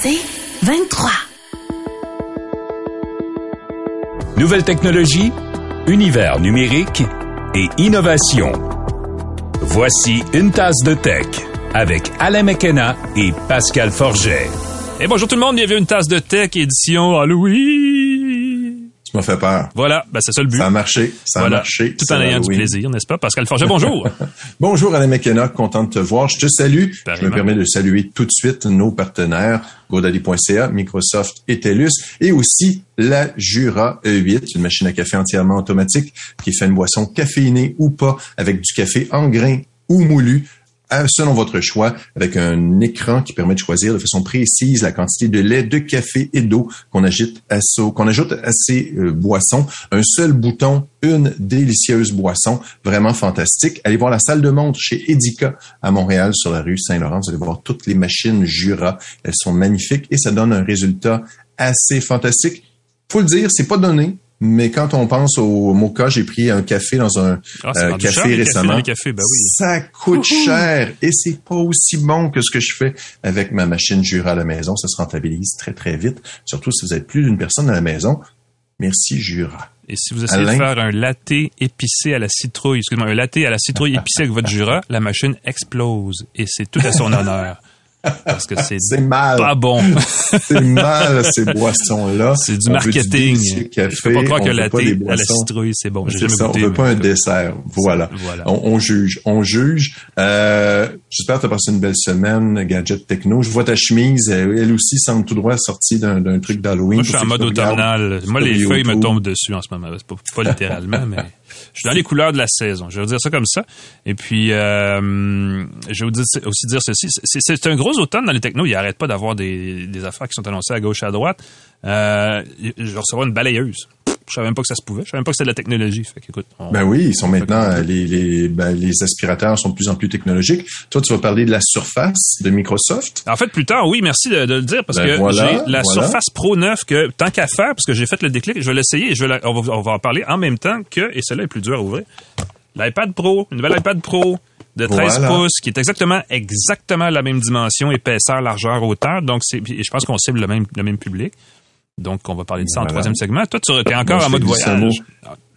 C'est 23. Nouvelle technologie, univers numérique et innovation. Voici une tasse de tech avec Alain McKenna et Pascal Forget. Et bonjour tout le monde, bienvenue à une tasse de tech édition Halloween. Tu m'as fait peur. Voilà, ben c'est ça le but. Ça a marché, ça Voilà. a marché. Tout en ayant du plaisir, n'est-ce pas? Pascal Forget, bonjour. Bonjour Alain McKenna, content de te voir. Je te salue. Je me permets de saluer tout de suite nos partenaires, GoDaddy.ca, Microsoft et TELUS, et aussi la Jura E8, une machine à café entièrement automatique qui fait une boisson caféinée ou pas, avec du café en grains ou moulu, selon votre choix, avec un écran qui permet de choisir de façon précise la quantité de lait, de café et d'eau qu'on ajoute à, so- qu'on ajoute à ces euh, boissons. Un seul bouton, une délicieuse boisson, vraiment fantastique. Allez voir la salle de montre chez Edica à Montréal sur la rue Saint-Laurent. Vous allez voir toutes les machines Jura. Elles sont magnifiques et ça donne un résultat assez fantastique. Faut le dire, c'est pas donné. Mais quand on pense au mocha, j'ai pris un café dans un Ah, euh, café cher, récemment. ben oui. Ça coûte cher et c'est pas aussi bon que ce que je fais avec ma machine Jura à la maison. Ça se rentabilise très très vite, surtout si vous êtes plus d'une personne à la maison. Merci Jura. Et si vous essayez Alain? de faire un latte épicé à la citrouille, excusez-moi, un latte à la citrouille épicé avec votre Jura, la machine explose. Et c'est tout à son honneur. Parce que c'est C'est mal. pas bon. C'est mal ces boissons-là. C'est du On marketing. délicieux café, Je peux pas croire on que à la boissons. citrouille, c'est bon. J'ai jamais ça, goûté. on veut pas un dessert. Voilà. Voilà. On, on juge, on juge. Euh, J'espère que tu as passé une belle semaine, gadget techno. Je vois ta chemise, elle, elle aussi semble tout droit sortie d'un d'un truc d'Halloween. Moi, je suis en mode automnal. Moi, les feuilles me tombent dessus en ce moment. Pas, pas littéralement, mais je suis dans les couleurs de la saison. Je vais vous dire ça comme ça. Et puis, euh, je vais vous dire, aussi dire ceci. C'est- un gros automne dans les technos. Il arrête pas d'avoir des, des affaires qui sont annoncées à gauche et à droite. Euh, je vais recevoir une balayeuse. Je savais même pas que ça se pouvait. Je savais même pas que c'était de la technologie. Fait qu'écoute, on- Ben oui, ils sont maintenant les les, ben, les aspirateurs sont de plus en plus technologiques. Toi, tu vas parler de la Surface de Microsoft. En fait, plus tard, oui, merci de, de le dire parce Ben que voilà, j'ai la voilà. Surface Pro 9 que tant qu'à faire, parce que j'ai fait le déclic, je vais l'essayer et je vais la- on, va, on va en parler en même temps que, et celle-là est plus dure à ouvrir, l'iPad Pro, une nouvelle iPad Pro de 13 Voilà. pouces qui est exactement, exactement la même dimension, épaisseur, largeur, hauteur. Donc, c'est, je pense qu'on cible le même, le même public. Donc, on va parler de ça en Voilà. troisième segment. Toi, tu es encore Moi, en mode voyage.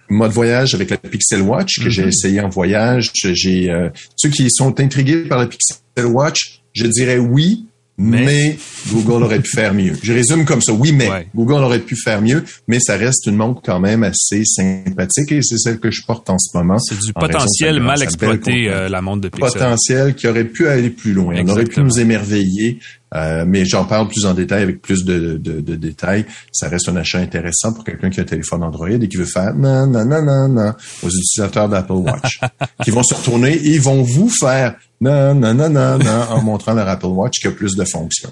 Mode voyage avec la Pixel Watch que Mhm. j'ai essayé en voyage. J'ai euh, ceux qui sont intrigués par la Pixel Watch, je dirais oui, Mais- mais, Google aurait pu faire mieux. Je résume comme ça. Oui, mais Ouais. Google aurait pu faire mieux, mais ça reste une montre quand même assez sympathique et c'est celle que je porte en ce moment. C'est du raison potentiel mal exploité, euh, la montre de Pixel. potentiel qui aurait pu aller plus loin. On aurait pu nous émerveiller, euh, mais j'en parle plus en détail avec plus de, de, de détails. Ça reste un achat intéressant pour quelqu'un qui a un téléphone Android et qui veut faire non, non, non, non, non aux utilisateurs d'Apple Watch, qui vont se retourner et vont vous faire non, non, non, non, non en montrant leur Apple Watch qui a plus de fonctions.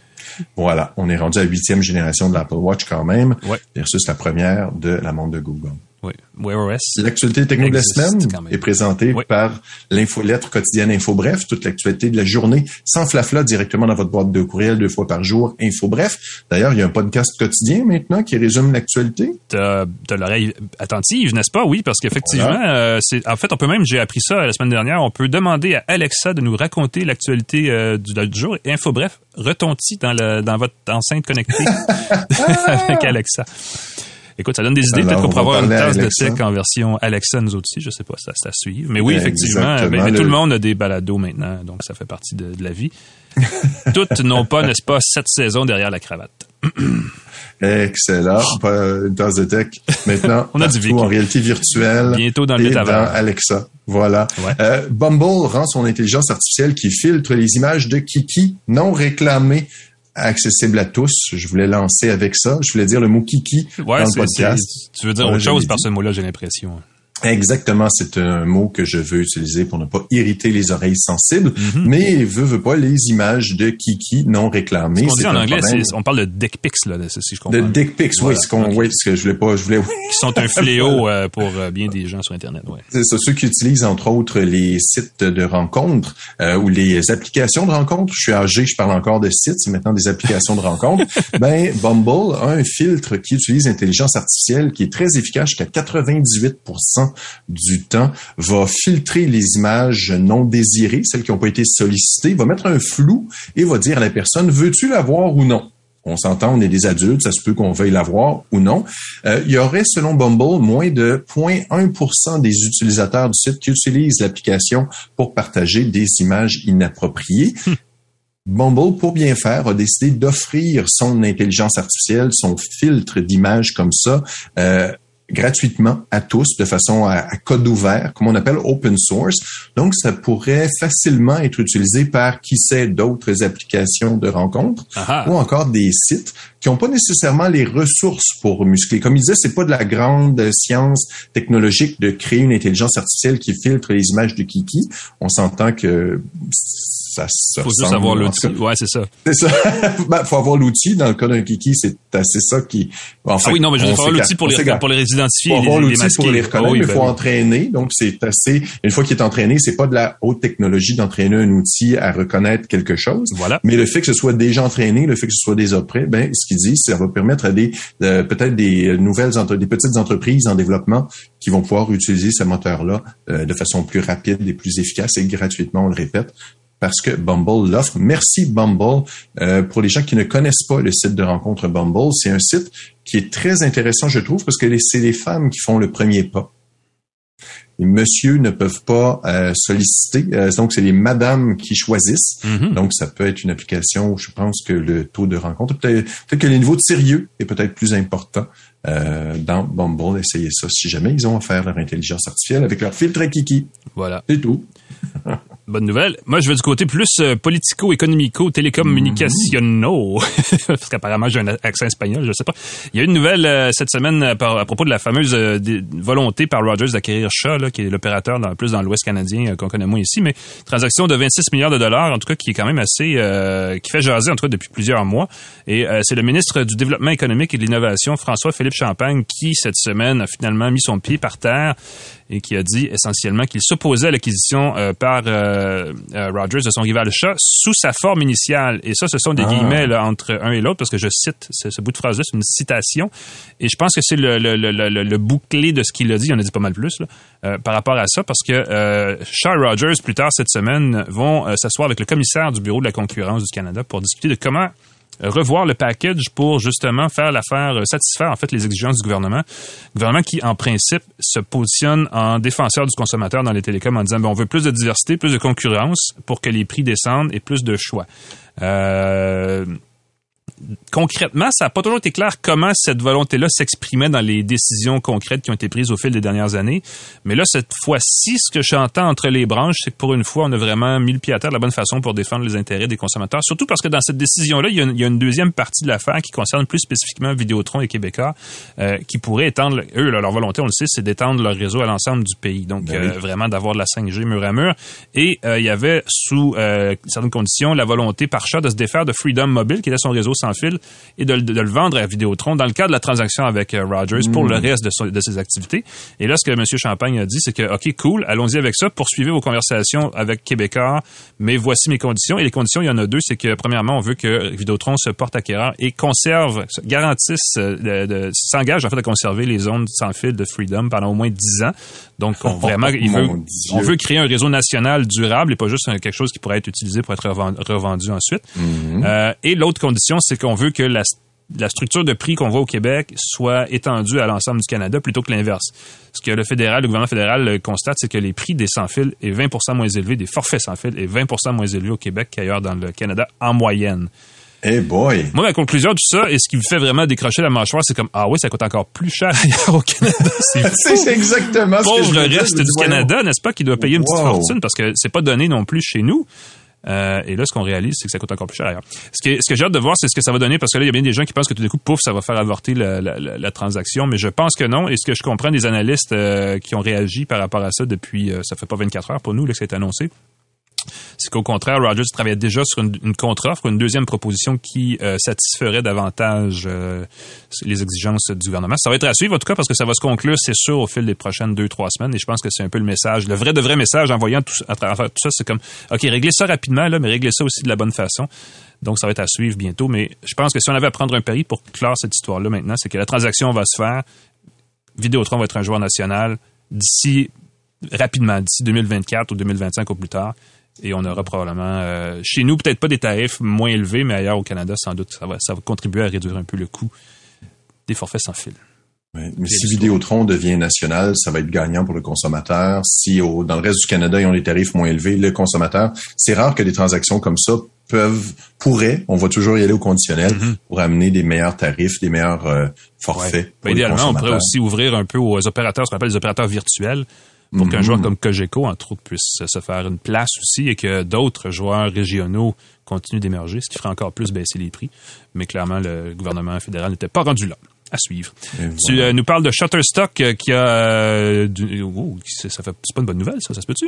Voilà, on est rendu à la huitième génération de l'Apple Watch quand même, Ouais. versus la première de la montre de Google. Oui. Wear OS. L'actualité techno de la semaine est présentée Oui. par l'infolettre quotidienne Info Bref, toute l'actualité de la journée, sans flafla, directement dans votre boîte de courriel deux fois par jour, Info Bref. D'ailleurs, il y a un podcast quotidien maintenant qui résume l'actualité. t'as t'as l'oreille attentive, n'est-ce pas? Oui, parce qu'effectivement, euh, c'est en fait, on peut même, j'ai appris ça la semaine dernière, on peut demander à Alexa de nous raconter l'actualité euh, du, du jour. Et info bref, retonti dans, le, dans votre enceinte connectée avec Alexa. Écoute, ça donne des idées. Peut-être qu'on avoir une tasse de tech en version Alexa, nous aussi. Je sais pas, ça, à suivre. Mais oui, effectivement, tout Le- monde a des balados maintenant, donc ça fait partie de, de la vie. Toutes n'ont pas, n'est-ce pas, sept saisons derrière la cravate. Excellent. Pas une tasse de tech. Maintenant, On a du en réalité virtuelle. Bientôt dans le et dans. Alexa. Voilà. Ouais. Euh, Bumble rend son intelligence artificielle qui filtre les images de Kiki non réclamées accessibles à tous. Je voulais lancer avec ça. Je voulais dire le mot Kiki Ouais, dans le podcast. tu veux dire autre chose par ce mot-là, j'ai l'impression. Exactement, c'est un mot que je veux utiliser pour ne pas irriter les oreilles sensibles, Mhm. mais veut, veut pas les images de Kiki non réclamées. Ce qu'on dit c'est en anglais, on parle de dick pics, là, c'est- si je comprends. de dick pics, Voilà. oui, ce qu'on, oui, ce que je voulais pas, je voulais, Qui sont un fléau euh, pour euh, bien des gens sur Internet, ouais. C'est ça, ceux qui utilisent entre autres les sites de rencontres euh, ou les applications de rencontres. Je suis âgé, je parle encore de sites, c'est maintenant des applications de rencontres. ben, Bumble a un filtre qui utilise l'intelligence artificielle qui est très efficace jusqu'à 98% du temps, va filtrer les images non désirées, celles qui n'ont pas été sollicitées, va mettre un flou et va dire à la personne, veux-tu la voir ou non? On s'entend, on est des adultes, ça se peut qu'on veuille l'avoir ou non. Euh, il y aurait, selon Bumble, moins de 0.1% des utilisateurs du site qui utilisent l'application pour partager des images inappropriées. Hmm. Bumble, pour bien faire, a décidé d'offrir son intelligence artificielle, son filtre d'images comme ça, euh, gratuitement à tous de façon à, code ouvert, comme on appelle open source. Donc, ça pourrait facilement être utilisé par qui sait d'autres applications de rencontres ou encore des sites qui n'ont pas nécessairement les ressources pour muscler. Comme il disait, c'est pas de la grande science technologique de créer une intelligence artificielle qui filtre les images de Kiki. On s'entend que ça, faut juste avoir l'outil. Ouais, c'est ça. C'est ça. ben, faut avoir l'outil. Dans le cas d'un Kiki, c'est assez ça qui. ah oui, non, mais je veux avoir l'outil pour les, pour les identifier. Faut avoir l'outil pour les reconnaître, mais il faut ben entraîner. Donc, c'est assez. Une fois qu'il est entraîné, c'est pas de la haute technologie d'entraîner un outil à reconnaître quelque chose. Voilà. Mais le fait que ce soit déjà entraîné, le fait que ce soit déjà prêt, ben, ce qu'il dit, ça va permettre à des euh, peut-être des nouvelles des petites entreprises en développement qui vont pouvoir utiliser ce moteur-là euh, de façon plus rapide et plus efficace et gratuitement, on le répète, parce que Bumble l'offre. Merci Bumble. Euh, pour les gens qui ne connaissent pas le site de rencontre Bumble, c'est un site qui est très intéressant, je trouve, parce que c'est les femmes qui font le premier pas. Les messieurs ne peuvent pas euh, solliciter, euh, donc c'est les madames qui choisissent. Mm-hmm. Donc ça peut être une application où je pense que le taux de rencontre, peut-être peut que le niveau de sérieux est peut-être plus important dans Bumble. Essayez ça si jamais ils ont à faire leur intelligence artificielle avec leur filtre Kiki. Voilà. C'est tout. Bonne nouvelle. Moi, je vais du côté plus euh, politico-économico, télécommunicationno, parce qu'apparemment j'ai un accent espagnol, je sais pas. Il y a une nouvelle euh, cette semaine euh, à propos de la fameuse volonté par Rogers d'acquérir Shaw, là, qui est l'opérateur dans, plus dans l'Ouest canadien qu'on connaît moins ici, mais transaction de 26 milliards de dollars, en tout cas, qui est quand même assez, qui fait jaser en tout cas depuis plusieurs mois. Et c'est le ministre du Développement économique et de l'Innovation, François-Philippe Champagne, qui cette semaine a finalement mis son pied par terre et qui a dit essentiellement qu'il s'opposait à l'acquisition par euh, euh, Rogers de son rival chat sous sa forme initiale. Et ça, ce sont des ah. guillemets entre un et l'autre parce que je cite ce, bout de phrase-là, c'est une citation. Et je pense que c'est le, le, le, le, bouclé de ce qu'il a dit. Il en a dit pas mal plus euh, par rapport à ça parce que euh, et Rogers, plus tard cette semaine, vont s'asseoir avec le commissaire du Bureau de la concurrence du Canada pour discuter de comment revoir le package pour justement faire l'affaire, euh, satisfaire en fait les exigences du gouvernement. gouvernement qui, en principe, se positionne en défenseur du consommateur dans les télécoms en disant ben, on veut plus de diversité, plus de concurrence pour que les prix descendent et plus de choix. Euh, concrètement, ça n'a pas toujours été clair comment cette volonté-là s'exprimait dans les décisions concrètes qui ont été prises au fil des dernières années. Mais là, cette fois-ci, ce que j'entends entre les branches, c'est que pour une fois, on a vraiment mis le pied à terre de la bonne façon pour défendre les intérêts des consommateurs. Surtout parce que dans cette décision-là, il, y a une deuxième partie de l'affaire qui concerne plus spécifiquement Vidéotron et Québécois, euh, qui pourraient étendre, eux, leur volonté, on le sait, c'est d'étendre leur réseau à l'ensemble du pays. Donc, ben euh, vraiment d'avoir de la 5G mur à mur. Et euh, il y avait, sous certaines conditions, la volonté par chat de se défaire de Freedom Mobile, qui était son réseau sans fil, et de, le vendre à Vidéotron dans le cadre de la transaction avec euh, Rogers pour le hmm. reste de, ses activités. Et là, ce que M. Champagne a dit, c'est que, OK, cool, allons-y avec ça, poursuivez vos conversations avec Québécois, mais voici mes conditions. Et les conditions, il y en a deux, c'est que, premièrement, on veut que Vidéotron se porte acquéreur et conserve, garantisse, euh, s'engage en fait à conserver les zones sans fil de Freedom pendant au moins dix ans. Donc, on, vraiment, il veut, on veut créer un réseau national durable et pas juste quelque chose qui pourrait être utilisé pour être revendu, ensuite. Hmm. Euh, et l'autre condition, c'est qu'on veut que la, structure de prix qu'on voit au Québec soit étendue à l'ensemble du Canada plutôt que l'inverse. Ce que le fédéral, le gouvernement fédéral euh, constate, c'est que les prix des sans-fil est 20% moins élevés, des forfaits sans-fil est 20% moins élevés au Québec qu'ailleurs dans le Canada en moyenne. Hey boy! Moi, ma conclusion de tout ça, et ce qui me fait vraiment décrocher la mâchoire, c'est comme, ah oui, ça coûte encore plus cher ailleurs au Canada. C'est exactement ce que je reste du Canada, n'est-ce pas, qui doit payer une petite fortune parce que c'est pas donné non plus chez nous. Euh, et là, ce qu'on réalise, c'est que ça coûte encore plus cher. Ce que, ce que j'ai hâte de voir, c'est ce que ça va donner, parce que là, il y a bien des gens qui pensent que tout d'un coup, pouf, ça va faire avorter la, la, la, transaction, mais je pense que non. Et ce que je comprends des analystes euh, qui ont réagi par rapport à ça depuis, euh, ça fait pas 24 heures pour nous, là, que ça a été annoncé, c'est qu'au contraire, Rogers travaillait déjà sur une, contre-offre, une deuxième proposition qui euh, satisferait davantage euh, les exigences du gouvernement. Ça va être à suivre, en tout cas, parce que ça va se conclure, c'est sûr, au fil des prochaines deux, trois semaines. Et je pense que c'est un peu le message. Le vrai de vrai message en voyant tout, tout ça, c'est comme, OK, réglez ça rapidement, là, mais réglez ça aussi de la bonne façon. Donc, ça va être à suivre bientôt. Mais je pense que si on avait à prendre un pari pour clore cette histoire-là maintenant, c'est que la transaction va se faire. Vidéotron va être un joueur national d'ici rapidement, d'ici 2024 ou 2025 au plus tard et on aura probablement euh, chez nous peut-être pas des tarifs moins élevés, mais ailleurs au Canada sans doute ça va ça va contribuer à réduire un peu le coût des forfaits sans fil. mais si Vidéotron devient national, ça va être gagnant pour le consommateur. Si au, dans le reste du Canada, ils ont des tarifs moins élevés, le consommateur, c'est rare que des transactions comme ça peuvent, pourraient, on va toujours y aller au conditionnel Mhm. pour amener des meilleurs tarifs, des meilleurs euh, forfaits. pour Ben, le idéalement, on pourrait aussi ouvrir un peu aux opérateurs, ce qu'on appelle les opérateurs virtuels, pour qu'un Mhm. joueur comme Cogeco, entre autres, puisse se faire une place aussi et que d'autres joueurs régionaux continuent d'émerger, ce qui ferait encore plus baisser les prix. Mais clairement, le gouvernement fédéral n'était pas rendu là. À suivre. Tu euh, nous parles de Shutterstock euh, qui a... euh, du- oh, ça fait, c'est pas une bonne nouvelle, ça, ça se peut-tu?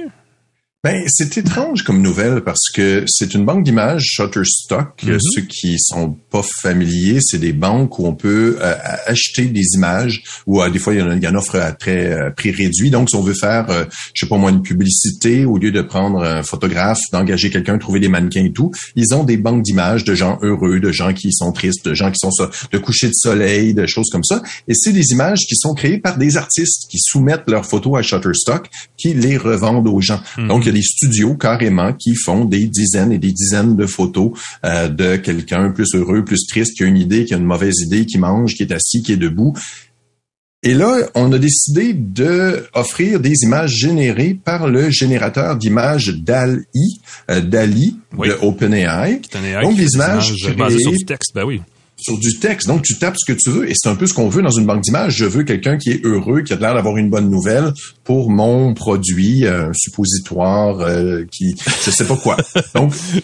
Ben, c'est étrange comme nouvelle parce que c'est une banque d'images Shutterstock. Mhm. Ceux qui sont pas familiers, c'est des banques où on peut euh, acheter des images ou euh, des fois il y en a il y en offre à très euh, prix réduit. Donc si on veut faire, je sais pas moi, une publicité au lieu de prendre un photographe, d'engager quelqu'un, trouver des mannequins et tout, ils ont des banques d'images de gens heureux, de gens qui sont tristes, de gens qui sont so- de coucher de soleil, de choses comme ça. Et c'est des images qui sont créées par des artistes qui soumettent leurs photos à Shutterstock, qui les revendent aux gens. Donc il y a des studios carrément qui font des dizaines et des dizaines de photos euh, de quelqu'un plus heureux, plus triste, qui a une idée, qui a une mauvaise idée, qui mange, qui est assis, qui est debout. Et là, on a décidé de offrir des images générées par le générateur d'images DALI, euh, DALI Oui. de OpenAI. Donc, des fait images basées sur du texte, ben oui. Sur du texte. Donc, tu tapes ce que tu veux et c'est un peu ce qu'on veut dans une banque d'images. Je veux quelqu'un qui est heureux, qui a l'air d'avoir une bonne nouvelle pour mon produit, euh, suppositoire, euh, qui, je sais pas quoi. Donc, je,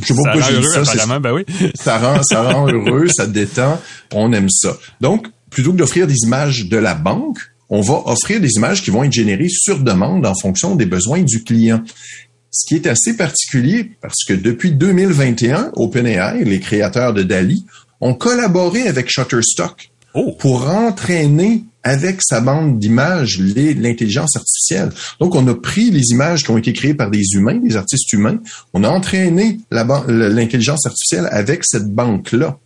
je sais pas Ça pourquoi j'ai dit heureux, ça. apparemment, ben oui. ça rend, ça rend heureux, ça détend. On aime ça. Donc, plutôt que d'offrir des images de la banque, on va offrir des images qui vont être générées sur demande en fonction des besoins du client. Ce qui est assez particulier parce que depuis 2021, OpenAI, les créateurs de DALI, ont collaboré avec Shutterstock Oh, pour entraîner avec sa bande d'images l'intelligence artificielle. Donc, on a pris les images qui ont été créées par des humains, des artistes humains, on a entraîné l'intelligence artificielle avec cette banque-là.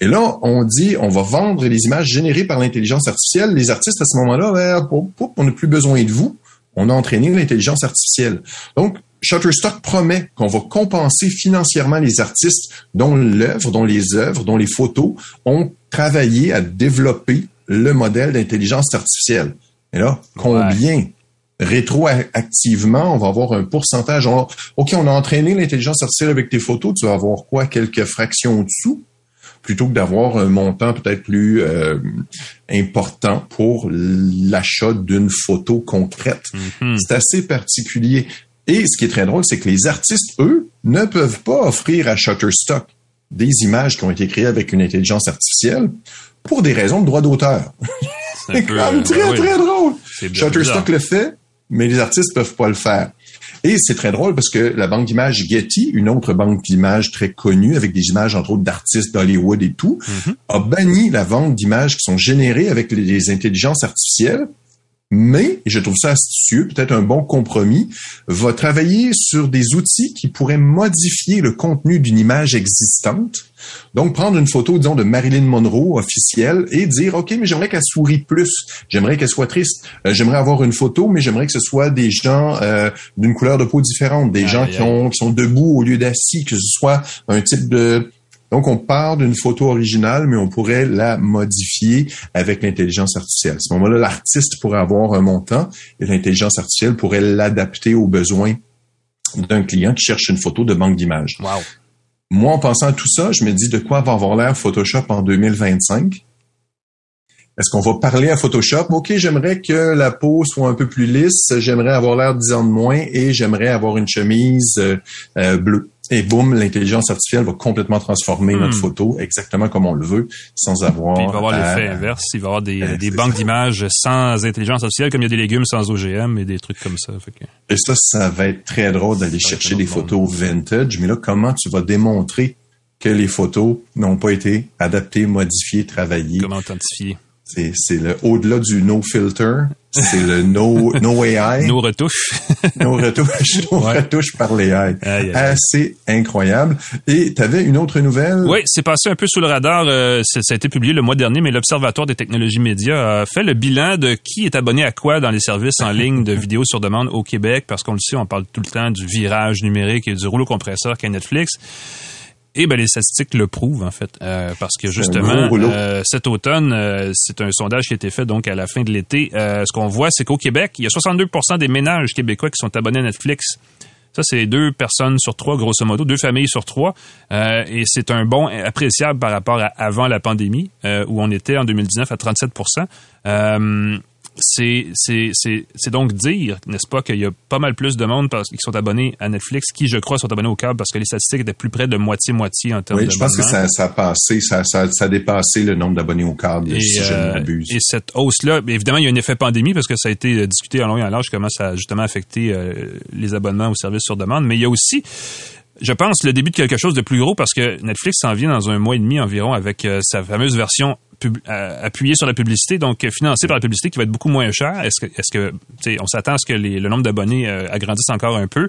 Et là, on dit, on va vendre les images générées par l'intelligence artificielle. Les artistes, à ce moment-là, ben, on n'a plus besoin de vous. On a entraîné l'intelligence artificielle. Donc, Shutterstock promet qu'on va compenser financièrement les artistes dont l'œuvre, dont les œuvres, dont les photos ont travaillé à développer le modèle d'intelligence artificielle. Et là, combien? Rétroactivement, on va avoir un pourcentage? On- OK, on a entraîné l'intelligence artificielle avec tes photos, tu vas avoir quoi? Quelques fractions au-dessous? plutôt que d'avoir un montant peut-être plus euh, important pour l'achat d'une photo concrète. Mhm. C'est assez particulier. Et ce qui est très drôle, c'est que les artistes, eux, ne peuvent pas offrir à Shutterstock des images qui ont été créées avec une intelligence artificielle pour des raisons de droit d'auteur. c'est quand même euh, très, ben oui. très drôle. Shutterstock le fait, mais les artistes peuvent pas le faire. Et c'est très drôle parce que la banque d'images Getty, une autre banque d'images très connue avec des images entre autres d'artistes d'Hollywood et tout, Mhm. a banni la vente d'images qui sont générées avec les, les intelligences artificielles. Mais, et je trouve ça astucieux, peut-être un bon compromis, va travailler sur des outils qui pourraient modifier le contenu d'une image existante. Donc, prendre une photo, disons, de Marilyn Monroe officielle et dire, OK, mais j'aimerais qu'elle sourie plus. J'aimerais qu'elle soit triste. Euh, j'aimerais avoir une photo, mais j'aimerais que ce soit des gens euh, d'une couleur de peau différente, des gens qui, ont, qui sont debout au lieu d'assis, que ce soit un type de... Donc, on part d'une photo originale, mais on pourrait la modifier avec l'intelligence artificielle. À ce moment-là, l'artiste pourrait avoir un montant et l'intelligence artificielle pourrait l'adapter aux besoins d'un client qui cherche une photo de banque d'images. Wow. Moi, en pensant à tout ça, je me dis de quoi va avoir l'air Photoshop en 2025. Est-ce qu'on va parler à Photoshop? OK, j'aimerais que la peau soit un peu plus lisse, j'aimerais avoir l'air de 10 ans de moins et j'aimerais avoir une chemise euh, euh, bleue. Et boum, l'intelligence artificielle va complètement transformer Hmm. notre photo exactement comme on le veut, sans avoir... Puis il va y avoir l'effet inverse. Il va y avoir des, Euh, des banques d'images sans intelligence artificielle, comme il y a des légumes sans OGM et des trucs comme ça. Fait que- Et ça, ça va être très drôle d'aller chercher des photos vintage. Mais là, comment tu vas démontrer que les photos n'ont pas été adaptées, modifiées, travaillées? Comment authentifier? C'est le au-delà du no filter, c'est le no no AI. No retouche. no retouche, no retouche par les AI. Assez incroyable. Et tu avais une autre nouvelle? Oui, c'est passé un peu sous le radar, euh, ça a été publié le mois dernier, mais l'Observatoire des technologies médias a fait le bilan de qui est abonné à quoi dans les services en ligne de vidéos sur demande au Québec parce qu'on le sait, on parle tout le temps du virage numérique et du rouleau compresseur qu'est Netflix. Et ben les statistiques le prouvent en fait, euh, parce que justement euh, cet automne, euh, c'est un sondage qui a été fait donc à la fin de l'été. ce qu'on voit, c'est qu'au Québec, il y a 62% des ménages québécois qui sont abonnés à Netflix. Ça, c'est deux personnes sur trois, grosso modo, deux familles sur trois. et c'est un bond appréciable par rapport à avant la pandémie, où on était en 2019 à 37 c'est c'est donc dire, n'est-ce pas, qu'il y a pas mal plus de monde qui sont abonnés à Netflix, qui je crois sont abonnés au câble parce que les statistiques étaient plus près de moitié moitié en termes oui, je pense que ça, ça a passé, ça, ça, ça a dépassé le nombre d'abonnés au câble, si je ne euh, m'abuse. Et cette hausse-là, évidemment, il y a un effet pandémie parce que ça a été euh, discuté en long et en large comment ça a justement affecté euh, les abonnements aux services sur demande, mais il y a aussi je pense, le début de quelque chose de plus gros parce que Netflix s'en vient dans un mois et demi environ avec sa fameuse version appuyé sur la publicité, donc financé par la publicité qui va être beaucoup moins cher. Est-ce que, est-ce que, on s'attend à ce que le nombre d'abonnés euh, agrandisse encore un peu?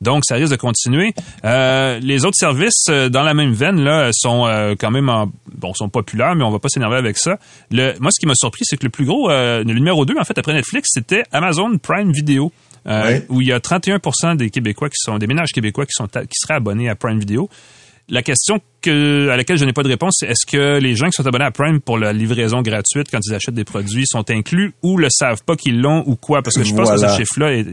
Donc, ça risque de continuer. Euh, les autres services euh, dans la même veine là sont quand même bon sont populaires, mais on va pas s'énerver avec ça. Le, moi, ce qui m'a surpris, c'est que le plus gros, le numéro 2, en fait, après Netflix, c'était Amazon Prime Video. où il y a 31% des Québécois qui sont des ménages québécois qui sont qui seraient abonnés à Prime Video. La question que, à laquelle je n'ai pas de réponse, c'est est-ce que les gens qui sont abonnés à Prime pour la livraison gratuite quand ils achètent des produits sont inclus ou le savent pas qu'ils l'ont ou quoi? Parce que je pense que ce chiffre-là est,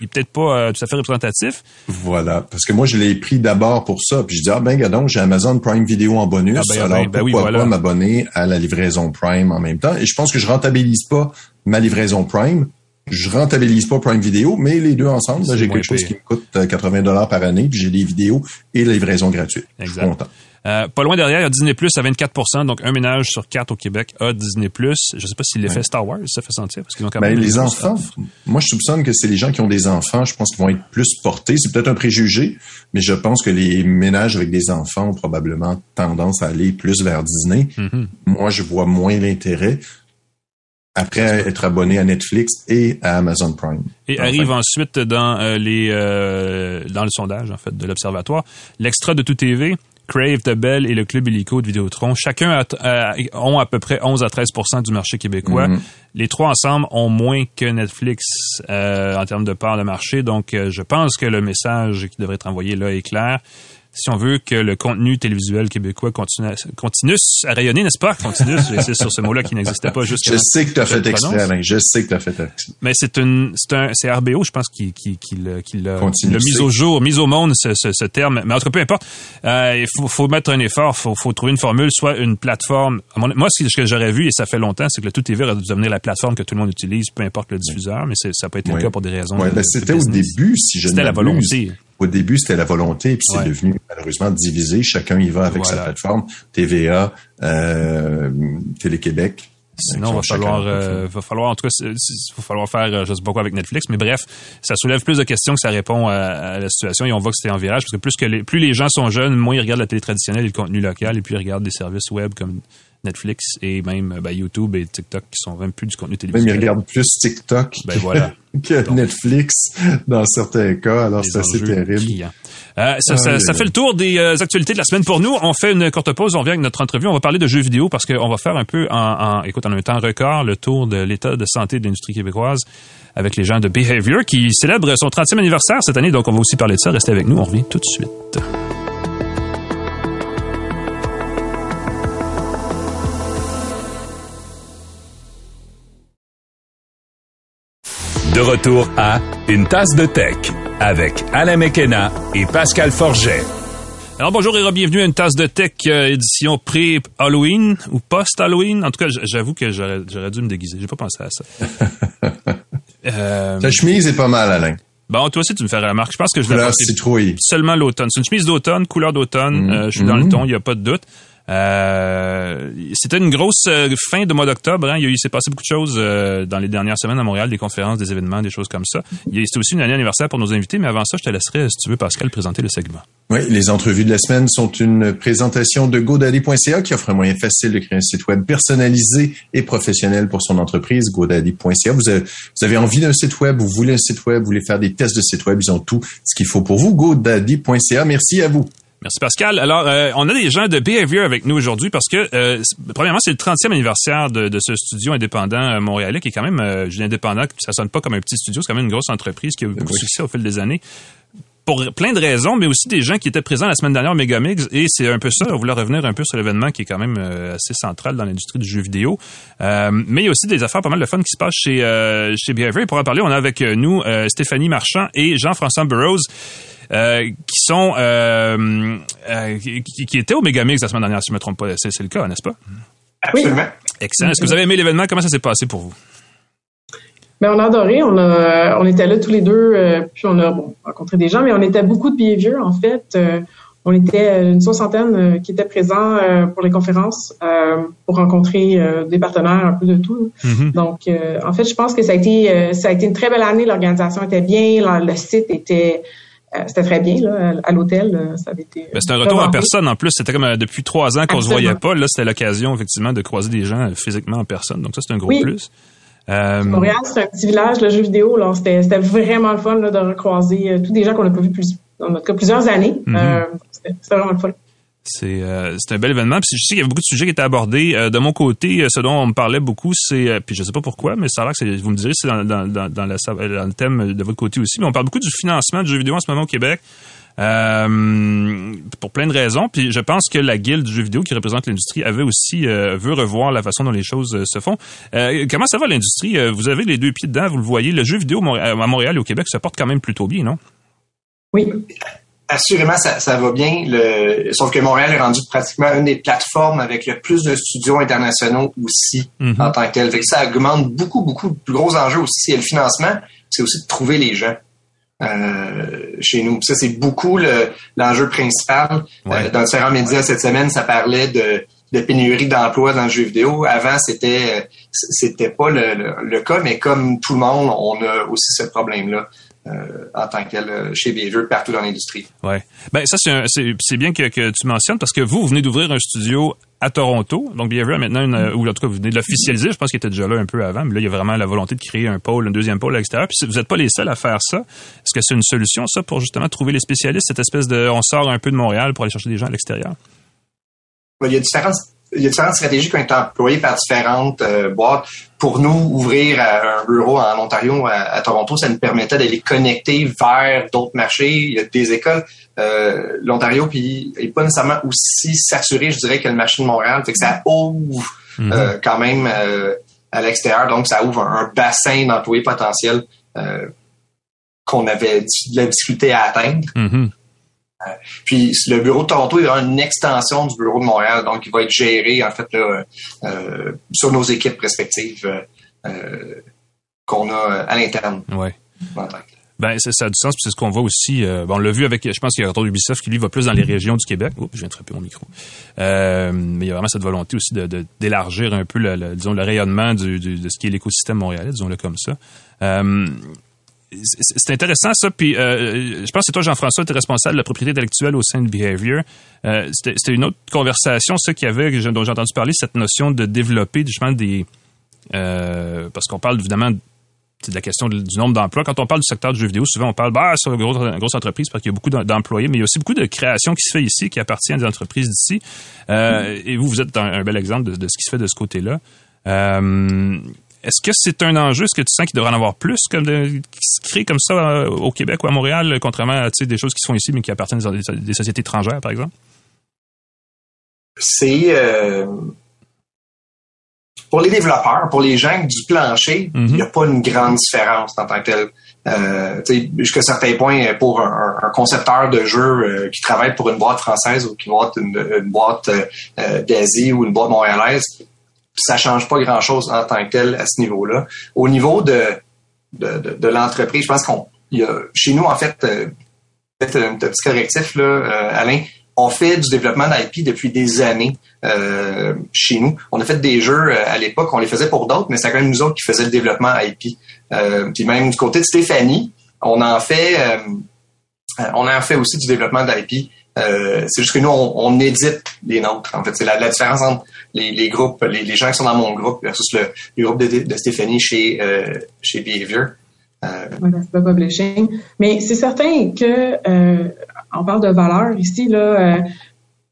peut-être pas euh, tout à fait représentatif. Voilà. Parce que moi, je l'ai pris d'abord pour ça. Puis je dis, ah ben, donc j'ai Amazon Prime Vidéo en bonus. Ah, ben, alors, ben, pourquoi pas m'abonner à la livraison Prime en même temps? Et je pense que je rentabilise pas ma livraison Prime je rentabilise pas Prime Video, mais les deux ensemble, j'ai quelque chose qui me coûte 80 euh, dollars par année, puis j'ai des vidéos et la livraison gratuite. Exact. Euh, pas loin derrière, il y a Disney Plus à 24 donc un ménage sur quatre au Québec a Disney Plus. Je sais pas si l'effet Star Wars ça fait sentir parce qu'ils ont quand ben, même les enfants. Moi, je soupçonne que c'est les gens qui ont des enfants, je pense qu'ils vont être plus portés. C'est peut-être un préjugé, mais je pense que les ménages avec des enfants ont probablement tendance à aller plus vers Disney. Mm-hmm. Moi, je vois moins l'intérêt après être abonné à Netflix et à Amazon Prime. Et arrive ensuite dans euh, les euh, dans le sondage en fait de l'observatoire l'extra de tout TV. Crave, The Bell et le Club Illico de Vidéotron, chacun ont à peu près 11 à 13% du marché québécois. Mm-hmm. Les trois ensemble ont moins que Netflix euh, en termes de part de marché. Donc, je pense que le message qui devrait être envoyé là est clair si on veut que le contenu télévisuel québécois continue, continue à rayonner, n'est-ce pas? Continue, c'est sur ce mot-là qui n'existait pas juste. Je sais que tu as fait exprès, Alain. Je sais que tu as fait exprès. Mais c'est une, c'est un, c'est RBO, je pense, qui, qui, qui l'a, qui l'a, mis au jour, mis au monde, ce, ce, ce, terme. Mais en tout cas, peu importe. Euh, il faut, faut mettre un effort, faut, faut trouver une formule, soit une plateforme. Moi, ce que j'aurais vu, et ça fait longtemps, c'est que le Tout TV aurait dû devenir la plateforme que tout le monde utilise, peu importe le diffuseur, mais ça n'a pas été le cas pour des raisons. Ouais, ben, c'était au début, si je C'était la volonté au début, c'était la volonté, puis c'est devenu malheureusement divisé. Chacun y va avec sa plateforme. TVA, euh, Télé-Québec. Sinon, va falloir, euh, va falloir, en tout cas, va falloir faire, euh, je sais pas quoi avec Netflix, mais bref, ça soulève plus de questions que ça répond à, la situation et on voit que c'était en virage parce que plus que les, plus les gens sont jeunes, moins ils regardent la télé traditionnelle et le contenu local et puis ils regardent des services web comme Netflix et même ben, YouTube et TikTok qui sont même plus du contenu télévisuel. Même ils regardent plus TikTok ben, voilà. que Netflix dans certains cas, alors c'est assez terrible. Euh, ça, ça, ça, fait le tour des euh, actualités de la semaine pour nous. On fait une courte pause, on vient avec notre entrevue. On va parler de jeux vidéo parce qu'on va faire un peu, en, en, écoute, en un temps record, le tour de l'état de santé de l'industrie québécoise avec les gens de Behavior qui célèbrent son 30e anniversaire cette année. Donc, on va aussi parler de ça. Restez avec nous. On revient tout de suite. De retour à Une tasse de tech avec Alain Mekena et Pascal Forget. Alors bonjour et bienvenue à une tasse de tech euh, édition pré-Halloween ou post-Halloween. En tout cas, j'avoue que j'aurais dû me déguiser. J'ai pas pensé à ça. euh, Ta chemise est pas mal, Alain. Bon, toi aussi, tu me fais remarque. Je pense que je l'ai citrouille. seulement l'automne. C'est une chemise d'automne, couleur d'automne. Mm-hmm. Euh, je suis dans le mm-hmm. ton, il n'y a pas de doute. Euh, c'était une grosse euh, fin de mois d'octobre. Hein. Il, s'est passé beaucoup de choses euh, dans les dernières semaines à Montréal, des conférences, des événements, des choses comme ça. C'était aussi une année anniversaire pour nos invités, mais avant ça, je te laisserai, si tu veux, Pascal, présenter le segment. Oui, les entrevues de la semaine sont une présentation de GoDaddy.ca qui offre un moyen facile de créer un site web personnalisé et professionnel pour son entreprise, GoDaddy.ca. Vous avez, vous avez envie d'un site web, vous voulez un site web, vous voulez faire des tests de site web, ils ont tout ce qu'il faut pour vous. GoDaddy.ca. Merci à vous. Merci Pascal. Alors, euh, on a des gens de Behavior avec nous aujourd'hui parce que, euh, premièrement, c'est le 30e anniversaire de, ce studio indépendant euh, montréalais qui est quand même, je dis indépendant, ça sonne pas comme un petit studio, c'est quand même une grosse entreprise qui a eu beaucoup de succès au fil des années pour plein de raisons, mais aussi des gens qui étaient présents la semaine dernière au Megamix. Et c'est un peu ça, on voulait revenir un peu sur l'événement qui est quand même assez central dans l'industrie du jeu vidéo. mais il y a aussi des affaires pas mal de fun qui se passent chez, chez Behavior. Et pour en parler, on a avec nous Stéphanie Marchand et Jean-François Burroughs. Euh, qui sont euh, euh, qui, étaient au Megamix la semaine dernière, si je ne me trompe pas. C'est le cas, n'est-ce pas? Absolument. Excellent. Est-ce que vous avez aimé l'événement? Comment ça s'est passé pour vous? Ben, on a adoré. On, a, on était là tous les deux, puis on a rencontré des gens, mais on était beaucoup de vieux en fait. on était une soixantaine qui étaient présents pour les conférences pour rencontrer des partenaires, un peu de tout. Mm-hmm. Donc, en fait, je pense que ça a été ça a été une très belle année. L'organisation était bien, le site était euh, c'était très bien là, à l'hôtel. Euh, ça avait été. C'était un retour en personne en plus. C'était comme euh, depuis trois ans qu'on se voyait pas. Là, c'était l'occasion effectivement de croiser des gens physiquement en personne. Donc ça, c'est un gros plus. Montréal, c'est un petit village, le jeu vidéo. Là, c'était, c'était vraiment le fun là, de recroiser tous des gens qu'on n'a pas vus plus, dans notre cas plusieurs années. Mm-hmm. c'était, vraiment le fun. C'est euh, un bel événement. Puis je sais qu'il y avait beaucoup de sujets qui étaient abordés. Euh, de mon côté, euh, ce dont on me parlait beaucoup, c'est euh, puis je sais pas pourquoi, mais ça a l'air que vous me direz c'est dans, le thème de votre côté aussi. Mais on parle beaucoup du financement du jeu vidéo en ce moment au Québec. pour plein de raisons. Puis je pense que la guilde du jeu vidéo qui représente l'industrie avait aussi veut revoir la façon dont les choses se font. comment ça va l'industrie? Vous avez les deux pieds dedans, vous le voyez. Le jeu vidéo à Montréal et au Québec se porte quand même plutôt bien, non? Oui assurément, ça, ça, va bien. Le, sauf que Montréal est rendu pratiquement une des plateformes avec le plus de studios internationaux aussi mhm. en tant que tel. Fait que ça augmente beaucoup, beaucoup. de plus gros enjeux aussi, et le financement, c'est aussi de trouver les gens. Euh, chez nous. ça, c'est beaucoup l'enjeu principal. Euh, dans différents médias cette semaine, ça parlait de, de pénurie d'emplois dans le jeu vidéo. Avant, c'était c'était pas le, le, cas, mais comme tout le monde, on a aussi ce problème-là. Euh, en tant que tel euh, chez Behavior partout dans l'industrie. Ouais. Ben ça c'est bien que, que, tu mentionnes parce que vous, vous venez d'ouvrir un studio à Toronto. Donc Behavior a maintenant une, ou en tout cas vous venez de l'officialiser. Je pense qu'il était déjà là un peu avant, mais là il y a vraiment la volonté de créer un pôle, un deuxième pôle à l'extérieur. Puis vous n'êtes pas les seuls à faire ça. Est-ce que c'est une solution ça pour justement trouver les spécialistes, cette espèce de, on sort un peu de Montréal pour aller chercher des gens à l'extérieur? Il y a différentes il y a différentes stratégies qui ont été employées par différentes euh, boîtes. Pour nous, ouvrir un bureau en Ontario, à, Toronto, ça nous permettait d'aller connecter vers d'autres marchés. Il y a des écoles. Euh, L'Ontario puis est pas nécessairement aussi saturé, je dirais, que le marché de Montréal. Fait que ça ouvre mhm. euh, quand même à l'extérieur. Donc, ça ouvre un, bassin d'employés potentiels qu'on avait de la difficulté à atteindre. Mhm. Puis le bureau de Toronto est une extension du bureau de Montréal, donc il va être géré en fait euh, sur nos équipes respectives euh, qu'on a à l'interne. Ouais. Ben, ça a du sens, puis c'est ce qu'on voit aussi. Euh, on l'a vu avec, je pense qu'il y a un retour d'Ubisoft qui lui va plus dans les régions du Québec. Oups, je viens de frapper mon micro. mais il y a vraiment cette volonté aussi de, d'élargir un peu le, disons, le rayonnement de ce qui est l'écosystème montréalais, disons-le comme ça c'est intéressant ça. Puis euh, je pense que c'est toi, Jean-François, tu es responsable de la propriété intellectuelle au sein de Behavior. Euh, C'était une autre conversation, ça, qu'il y avait, dont j'ai entendu parler, cette notion de développer justement des. Euh, parce qu'on parle évidemment de la question du nombre d'emplois. Quand on parle du secteur du jeu vidéo, souvent on parle bah, sur une grosse, entreprise parce qu'il y a beaucoup d'employés, mais il y a aussi beaucoup de création qui se fait ici, qui appartient à des entreprises d'ici. Euh, et vous, vous êtes un, bel exemple de, de, ce qui se fait de ce côté-là. Euh, est-ce que c'est un enjeu? Est-ce que tu sens qu'il devrait en avoir plus comme qui se crée comme ça euh, au Québec ou à Montréal, contrairement à des choses qui se font ici mais qui appartiennent à des, sociétés étrangères, par exemple? C'est euh, pour les développeurs, pour les gens du plancher, il n'y a mhm. pas une grande différence en tant que tel. Euh, jusqu'à certains points, pour un, concepteur de jeu euh, qui travaille pour une boîte française ou qui une, une boîte d'Asie ou une boîte montréalaise, ça change pas grand-chose en tant que tel à ce niveau-là. Au niveau de, de, de, l'entreprise, je pense qu'on y a, chez nous, en fait, euh, peut-être un petit correctif, là, euh, Alain, on fait du développement d'IP depuis des années chez nous. On a fait des jeux à l'époque, on les faisait pour d'autres, mais c'est quand même nous autres qui faisaient le développement IP. puis même du côté de Stéphanie, on en fait, on en fait aussi du développement d'IP. Euh, c'est juste que nous, on, édite les nôtres. En fait, c'est la, différence entre les, groupes, les, gens qui sont dans mon groupe versus le, groupe de, Stéphanie chez, euh, chez Behavior. Euh, c'est pas publishing. Mais c'est certain que euh, on parle de valeur ici, là.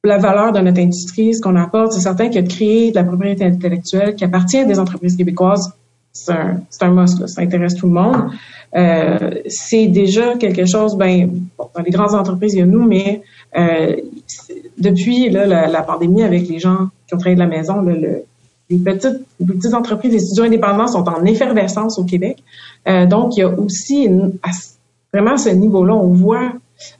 la valeur de notre industrie, ce qu'on apporte, c'est certain que de créer de la propriété intellectuelle qui appartient à des entreprises québécoises, c'est un, un must, ça intéresse tout le monde. C'est déjà quelque chose, ben, dans les grandes entreprises, il y a nous, mais depuis là, la, pandémie avec les gens qui ont travaillé de la maison, le, les, petites, petites entreprises, les studios indépendants sont en effervescence au Québec. Euh, donc, il y a aussi vraiment à ce niveau-là, on voit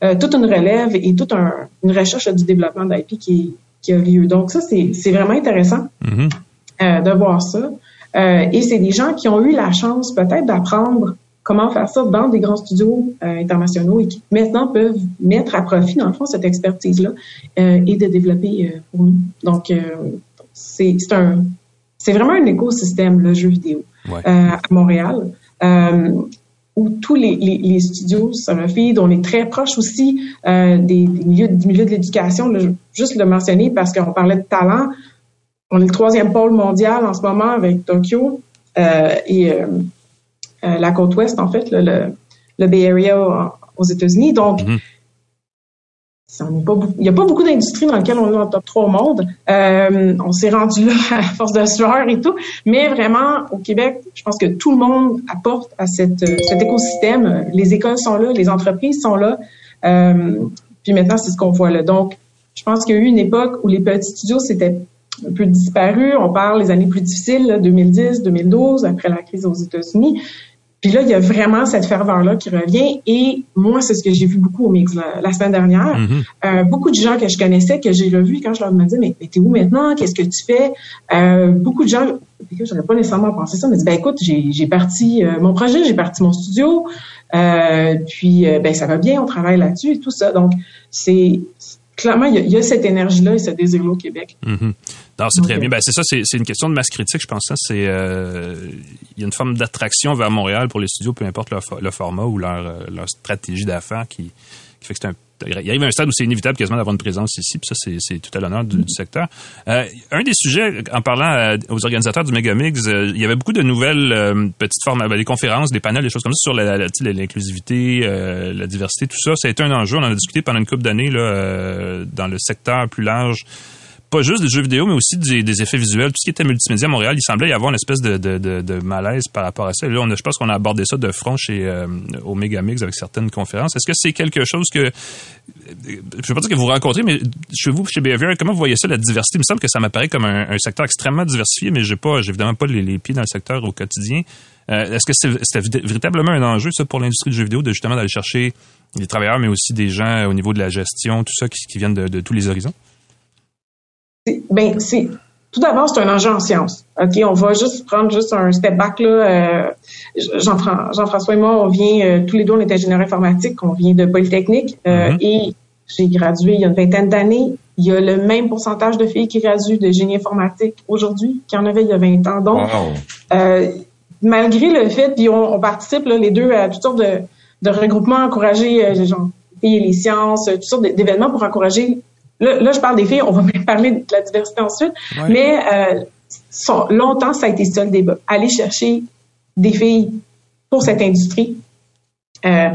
euh, toute une relève et toute un, une recherche du développement d'IP qui, qui a lieu. Donc, ça, c'est vraiment intéressant mm-hmm. euh, de voir ça. Euh, et c'est des gens qui ont eu la chance peut-être d'apprendre comment faire ça dans des grands studios euh, internationaux et qui maintenant peuvent mettre à profit, dans le fond, cette expertise-là euh, et de développer euh, pour nous. Donc, c'est un c'est vraiment un écosystème, le jeu vidéo, à Montréal, où tous les, les, les studios dont on est très proche aussi des, des, milieux, du milieu de l'éducation, juste le mentionner parce qu'on parlait de talent. On est le troisième pôle mondial en ce moment avec Tokyo et euh, la côte ouest, en fait, le, le, Bay Area aux États-Unis. Donc, mhm. il n'y a pas beaucoup d'industries dans lesquelles on est en top 3 au monde. Euh, on s'est rendu là à force de sueur et tout. Mais vraiment, au Québec, je pense que tout le monde apporte à cette, cet écosystème. Les écoles sont là, les entreprises sont là. Euh, puis maintenant, c'est ce qu'on voit là. Donc, je pense qu'il y a eu une époque où les petits studios, c'était un peu disparu. On parle des années plus difficiles, 2010, 2012, après la crise aux États-Unis. Puis là, il y a vraiment cette ferveur-là qui revient. Et moi, c'est ce que j'ai vu beaucoup au mix la, semaine dernière. Mm-hmm. euh, beaucoup de gens que je connaissais, que j'ai revus, quand je leur demandais, mais, mais t'es où maintenant? Qu'est-ce que tu fais? Euh, beaucoup de gens, j'aurais pas nécessairement pensé ça, mais dit, ben écoute, j'ai parti euh, mon projet, j'ai parti mon studio. Euh, puis, euh, ben ça va bien, on travaille là-dessus et tout ça. Donc, c'est clairement, il y, a, cette énergie-là et ce désir-là au Québec. Mm-hmm. Non, c'est très bien. Ben, c'est ça, c'est, une question de masse critique, je pense. Hein. C'est, euh, il y a une forme d'attraction vers Montréal pour les studios, peu importe le, format ou leur, euh, leur stratégie d'affaires qui, qui fait que c'est un il arrive à un stade où c'est inévitable quasiment d'avoir une présence ici, puis ça, c'est tout à l'honneur du, secteur. Euh, un des sujets, en parlant aux organisateurs du Megamix, il y avait beaucoup de nouvelles petites formes, ben, des conférences, des panels, des choses comme ça sur l'inclusivité, la, la, diversité, tout ça. Ça a été un enjeu, on en a discuté pendant une couple d'années là, dans le secteur plus large pas juste des jeux vidéo, mais aussi des, effets visuels. Tout ce qui était multimédia à Montréal, il semblait y avoir une espèce de, de, de, malaise par rapport à ça. Là, on a, je pense qu'on a abordé ça de front chez euh, Omega Mix avec certaines conférences. Est-ce que c'est quelque chose que je ne veux pas dire que vous rencontrez, mais chez vous, chez Behavior, comment vous voyez ça, la diversité? Il me semble que ça m'apparaît comme un, secteur extrêmement diversifié, mais j'ai pas, j'ai évidemment pas les, pieds dans le secteur au quotidien. Euh, est-ce que c'était véritablement un enjeu, ça, pour l'industrie du jeu vidéo, de justement d'aller chercher des travailleurs, mais aussi des gens au niveau de la gestion, tout ça, qui, qui viennent de tous les horizons? Ben c'est tout d'abord, c'est un enjeu en sciences. OK, on va juste prendre juste un step back là. Euh, Jean-François et moi, on vient euh, tous les deux, on est ingénieur informatique, on vient de Polytechnique euh, mm-hmm. et j'ai gradué il y a une vingtaine d'années. Il y a le même pourcentage de filles qui graduent de génie informatique aujourd'hui qu'il y en avait il y a 20 ans. Donc, malgré le fait, puis on, participe là, les deux à toutes sortes de, de regroupements encourager, genre, les sciences, toutes sortes d'événements pour encourager Là, je parle des filles, on va parler de la diversité ensuite, mais euh, longtemps, ça a été ça le débat. Aller chercher des filles pour cette industrie. Euh,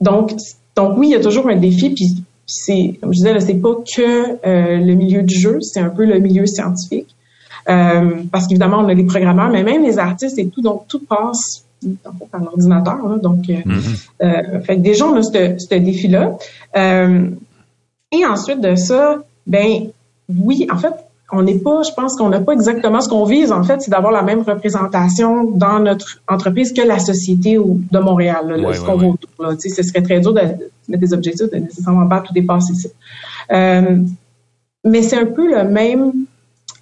donc, donc oui, il y a toujours un défi, puis c'est, comme je disais, c'est pas que euh, le milieu du jeu, c'est un peu le milieu scientifique. parce qu'évidemment, on a les programmeurs, mais même les artistes et tout, donc tout passe par l'ordinateur. donc, mm-hmm. fait que déjà, on a ce, ce défi-là. Et ensuite de ça, ben oui, en fait, on n'est pas, je pense qu'on n'a pas exactement ce qu'on vise, en fait, c'est d'avoir la même représentation dans notre entreprise que la société de Montréal, là, ce qu'on voit autour. Là. Tu sais, ce serait très dur de, mettre des objectifs, de nécessairement pas tout dépasser ça. Euh, mais c'est un peu le même,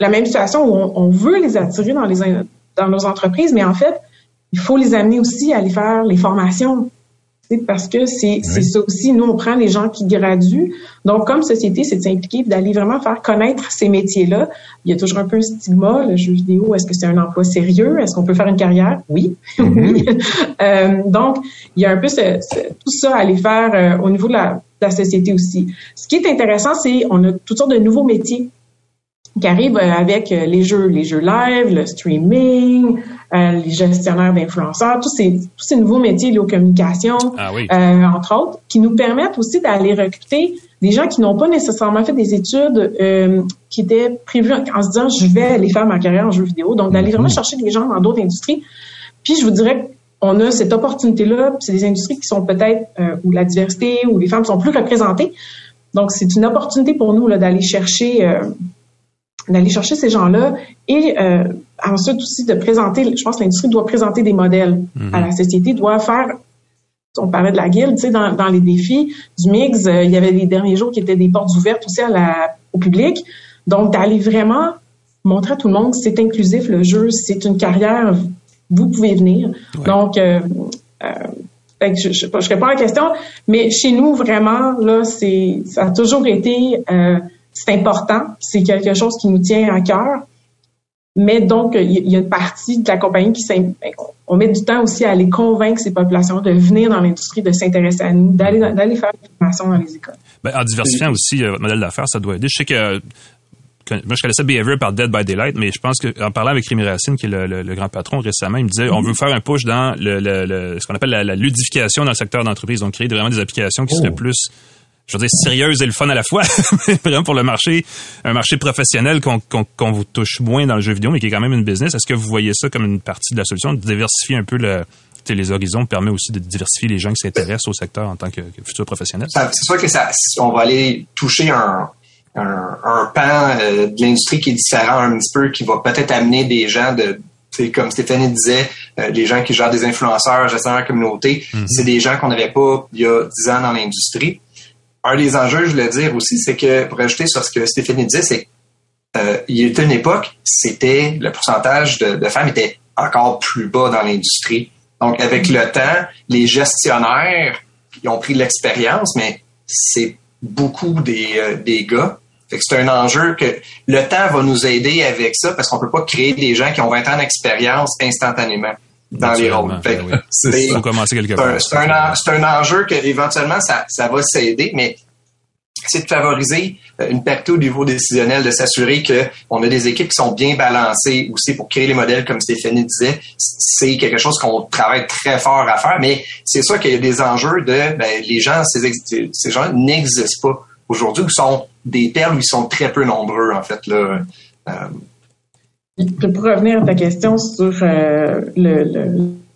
la même situation où on, on, veut les attirer dans, les, dans nos entreprises, mais en fait, il faut les amener aussi à aller faire les formations parce que c'est ça aussi. Nous, on prend les gens qui graduent. Donc, comme société, c'est de s'impliquer d'aller vraiment faire connaître ces métiers-là. Il y a toujours un peu un stigma, le jeu vidéo, est-ce que c'est un emploi sérieux? Est-ce qu'on peut faire une carrière? Oui. Mm-hmm. euh, donc, il y a un peu tout ça à aller faire euh, au niveau de la, de la société aussi. Ce qui est intéressant, c'est on a toutes sortes de nouveaux métiers qui arrivent euh, avec euh, les jeux, les jeux live, le streaming, euh, les gestionnaires d'influenceurs, tous ces, tous ces nouveaux métiers liés aux communications, ah euh, entre autres, qui nous permettent aussi d'aller recruter des gens qui n'ont pas nécessairement fait des études euh, qui étaient prévues en, se disant je vais aller faire ma carrière en jeux vidéo. Donc d'aller vraiment mhm. chercher des gens dans d'autres industries. Puis je vous dirais qu'on a cette opportunité-là. C'est des industries qui sont peut-être où la diversité, où les femmes sont plus représentées. Donc c'est une opportunité pour nous d'aller chercher d'aller chercher ces gens-là et euh, ensuite aussi de présenter, je pense que l'industrie doit présenter des modèles à la mhm. société, doit faire, on parlait de la guilde, tu sais, dans, dans les défis du mix, euh, il y avait les derniers jours qui étaient des portes ouvertes aussi à la, au public. Donc, d'aller vraiment montrer à tout le monde que c'est inclusif, le jeu, c'est une carrière, vous pouvez venir. Donc, euh, euh, je, je, je, réponds à la question, mais chez nous, vraiment, là, c'est, ça a toujours été euh, c'est important, c'est quelque chose qui nous tient à cœur. Mais donc, il y a une partie de la compagnie qui on met du temps aussi à aller convaincre ces populations de venir dans l'industrie, de s'intéresser à nous, d'aller d'aller faire des formations dans les écoles. Ben, en diversifiant aussi euh, votre modèle d'affaires, ça doit aider. Je sais que moi, je connaissais Behavior par Dead by Daylight, mais je pense qu'en parlant avec Rémi Racine, qui est le, grand patron récemment, il me disait, on veut faire un push dans le, ce qu'on appelle la, ludification dans le secteur d'entreprise, donc créer vraiment des applications qui seraient oh. plus je veux dire, sérieuse et le fun à la fois, vraiment pour le marché, un marché professionnel qu'on vous touche moins dans le jeu vidéo, mais qui est quand même une business. Est-ce que vous voyez ça comme une partie de la solution, de diversifier un peu le, les horizons permet aussi de diversifier les gens qui s'intéressent au secteur en tant que, futur professionnel? C'est sûr que ça, on va aller toucher un, un, pan euh, de l'industrie qui est différent un petit peu, qui va peut-être amener des gens de comme Stéphanie disait, euh, les gens qui gèrent des influenceurs, gestionnaires de communauté, mm-hmm. c'est des gens qu'on n'avait pas il y a dix ans dans l'industrie un des enjeux, je voulais dire aussi, c'est que, pour ajouter sur ce que Stéphanie disait, c'est euh, il y a une époque, c'était le pourcentage de, femmes était encore plus bas dans l'industrie. Donc, avec le temps, les gestionnaires ils ont pris de l'expérience, mais c'est beaucoup des, euh, des gars. c'est un enjeu que le temps va nous aider avec ça parce qu'on peut pas créer des gens qui ont 20 ans d'expérience instantanément dans les rôles. Ben c'est un, un, enjeu que éventuellement ça, ça va s'aider, mais c'est de favoriser euh, une partie au niveau décisionnel, de s'assurer qu'on a des équipes qui sont bien balancées aussi pour créer les modèles, comme Stéphanie disait. C'est quelque chose qu'on travaille très fort à faire, mais c'est sûr qu'il y a des enjeux de ben, les gens, ces, ces gens n'existent pas aujourd'hui, ou sont des termes où ils sont très peu nombreux, en fait. Là. Euh, pour revenir à ta question sur euh, le,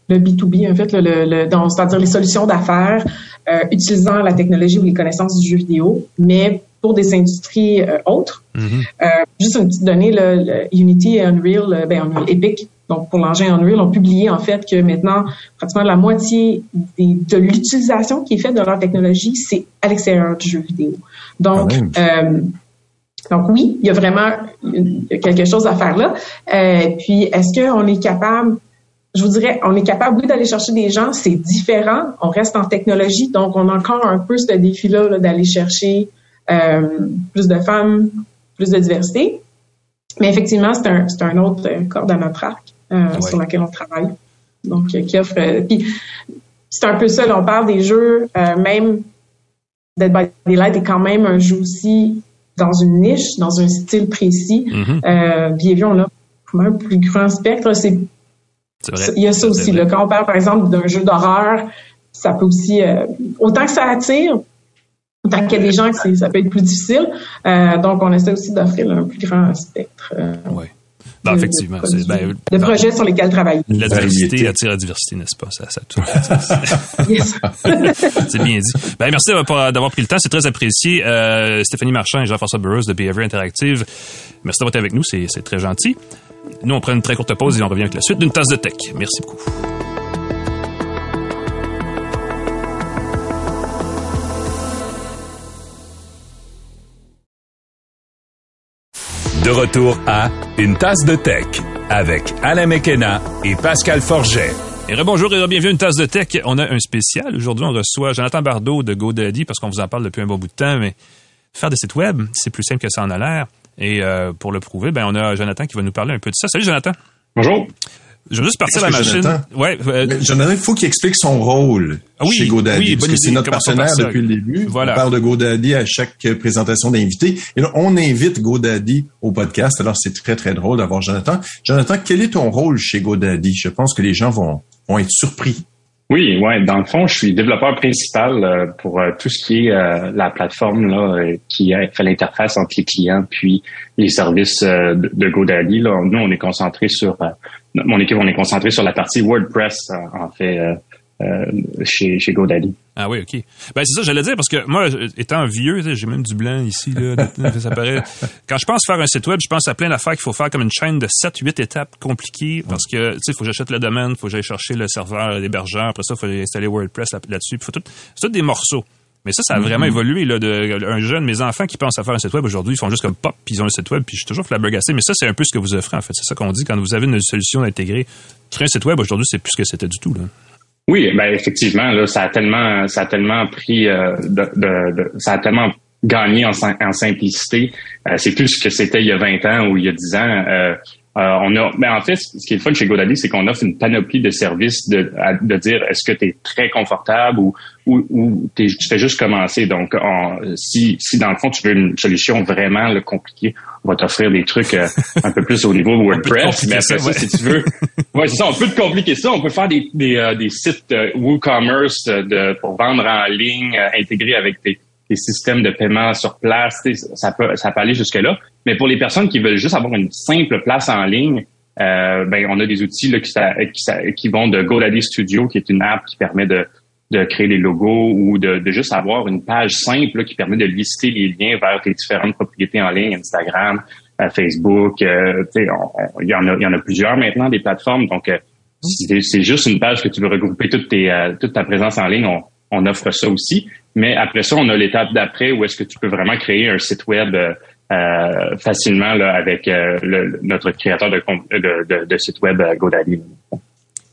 le, B2B, en fait, le, c'est-à-dire les solutions d'affaires euh, utilisant la technologie ou les connaissances du jeu vidéo, mais pour des industries euh, autres. Mm-hmm. juste une petite donnée, Unity et Unreal, ben, Unreal Epic, donc pour l'engin Unreal, ont publié en fait que maintenant, pratiquement la moitié de l'utilisation qui est faite de leur technologie, c'est à l'extérieur du jeu vidéo. Donc, donc oui, il y a vraiment quelque chose à faire là. Euh, puis est-ce qu'on est capable, je vous dirais, on est capable oui d'aller chercher des gens, c'est différent. On reste en technologie, donc on a encore un peu ce défi-là d'aller chercher euh, plus de femmes, plus de diversité. Mais effectivement, c'est un, un autre corde à notre arc euh, sur lequel on travaille. Donc qui offre. puis c'est un peu ça. on parle des jeux, même Dead by Daylight est quand même un jeu aussi dans une niche, dans un style précis. Mm -hmm. on a un plus grand spectre. C'est il y a ça aussi. Là, quand on parle, par exemple, d'un jeu d'horreur, ça peut aussi... Euh, autant que ça attire, autant qu'il y a des gens que ça peut être plus difficile. Euh, donc, on essaie aussi d'offrir un plus grand spectre. Euh, oui. Ben, effectivement. De, ben, de projets sur lesquels travailler. La diversité attire la diversité, n'est-ce pas? Ça, ça tout. c'est bien dit. Ben, merci d'avoir pris le temps. C'est très apprécié. Euh, Stéphanie Marchand et Jean-François Burroughs de Behavior Interactive. Merci d'avoir été avec nous. C'est très gentil. Nous, on prend une très courte pause et on revient avec la suite d'une tasse de tech. Merci beaucoup. De retour à Une tasse de tech avec Alain Mekena et Pascal Forget. Et bonjour et bienvenue à une tasse de tech. On a un spécial. Aujourd'hui, on reçoit Jonathan Bardot de GoDaddy parce qu'on vous en parle depuis un bon bout de temps, mais faire des sites web, c'est plus simple que ça en a l'air. Et euh, pour le prouver, ben on a Jonathan qui va nous parler un peu de ça. Salut Jonathan. Bonjour. Je veux juste partir la machine. Jonathan, ouais, euh, Jonathan, il faut qu'il explique son rôle ah oui, chez GoDaddy, oui, parce que c'est notre partenaire depuis le début. Voilà. On parle de GoDaddy à chaque présentation d'invités. Et là, on invite GoDaddy au podcast. Alors, c'est très, très drôle d'avoir Jonathan. Jonathan, quel est ton rôle chez GoDaddy? Je pense que les gens vont, vont être surpris. Oui, ouais. Dans le fond, je suis développeur principal euh, pour euh, tout ce qui est euh, la plateforme là, euh, qui fait l'interface entre les clients puis les services euh, de, de GoDaddy. Là. Nous, on est concentré sur mon équipe, on est concentré sur la partie WordPress en fait chez, chez GoDaddy. Ah oui, OK. Ben c'est ça, j'allais dire, parce que moi, étant vieux, j'ai même du blanc ici, là, ça paraît. Quand je pense faire un site web, je pense à plein d'affaires qu'il faut faire comme une chaîne de 7-8 étapes compliquées, parce que, tu sais, il faut que j'achète le domaine, il faut que j'aille chercher le serveur, l'hébergeur, après ça, il faut installer WordPress là-dessus, faut tout, c'est tout des morceaux. Mais ça, ça a vraiment évolué. Là, de, un jeune, mes enfants qui pensent à faire un site web aujourd'hui, ils font juste comme pop, puis ils ont un site web, puis je suis toujours flabbergasté. Mais ça, c'est un peu ce que vous offrez, en fait. C'est ça qu'on dit quand vous avez une solution intégrée. Créer un site web aujourd'hui, c'est plus ce que c'était du tout. Là. Oui, ben effectivement, là, ça a tellement, ça a tellement pris, euh, de, de, de, ça a tellement gagné en, en simplicité. Euh, c'est plus ce que c'était il y a 20 ans ou il y a 10 ans. Euh, on a, mais en fait, ce qui est fun chez GoDaddy, c'est qu'on offre une panoplie de services de, de dire est-ce que tu es très confortable ou, ou, ou tu fais juste commencer. Donc, on, si, si dans le fond, tu veux une solution vraiment là, compliquée, on va t'offrir des trucs euh, un peu plus au niveau WordPress. Mais après ça, ouais. si tu veux, ouais, c'est ça, on peut te compliquer ça. On peut faire des, des, euh, des sites euh, WooCommerce de, pour vendre en ligne, intégrés avec des systèmes de paiement sur place. Ça peut, ça peut aller jusque-là. Mais pour les personnes qui veulent juste avoir une simple place en ligne, euh, ben on a des outils là, qui, qui, qui, vont de GoDaddy Studio, qui est une app qui permet de, de créer des logos ou de, juste avoir une page simple qui permet de lister les liens vers tes différentes propriétés en ligne, Instagram, euh, Facebook. Euh, il y en a, plusieurs maintenant des plateformes. Donc c'est juste une page que tu veux regrouper toute, tes, toute ta présence en ligne. On, offre ça aussi. Mais après ça, on a l'étape d'après où est-ce que tu peux vraiment créer un site web euh, facilement avec euh, notre créateur de, de, de, site web euh, GoDaddy.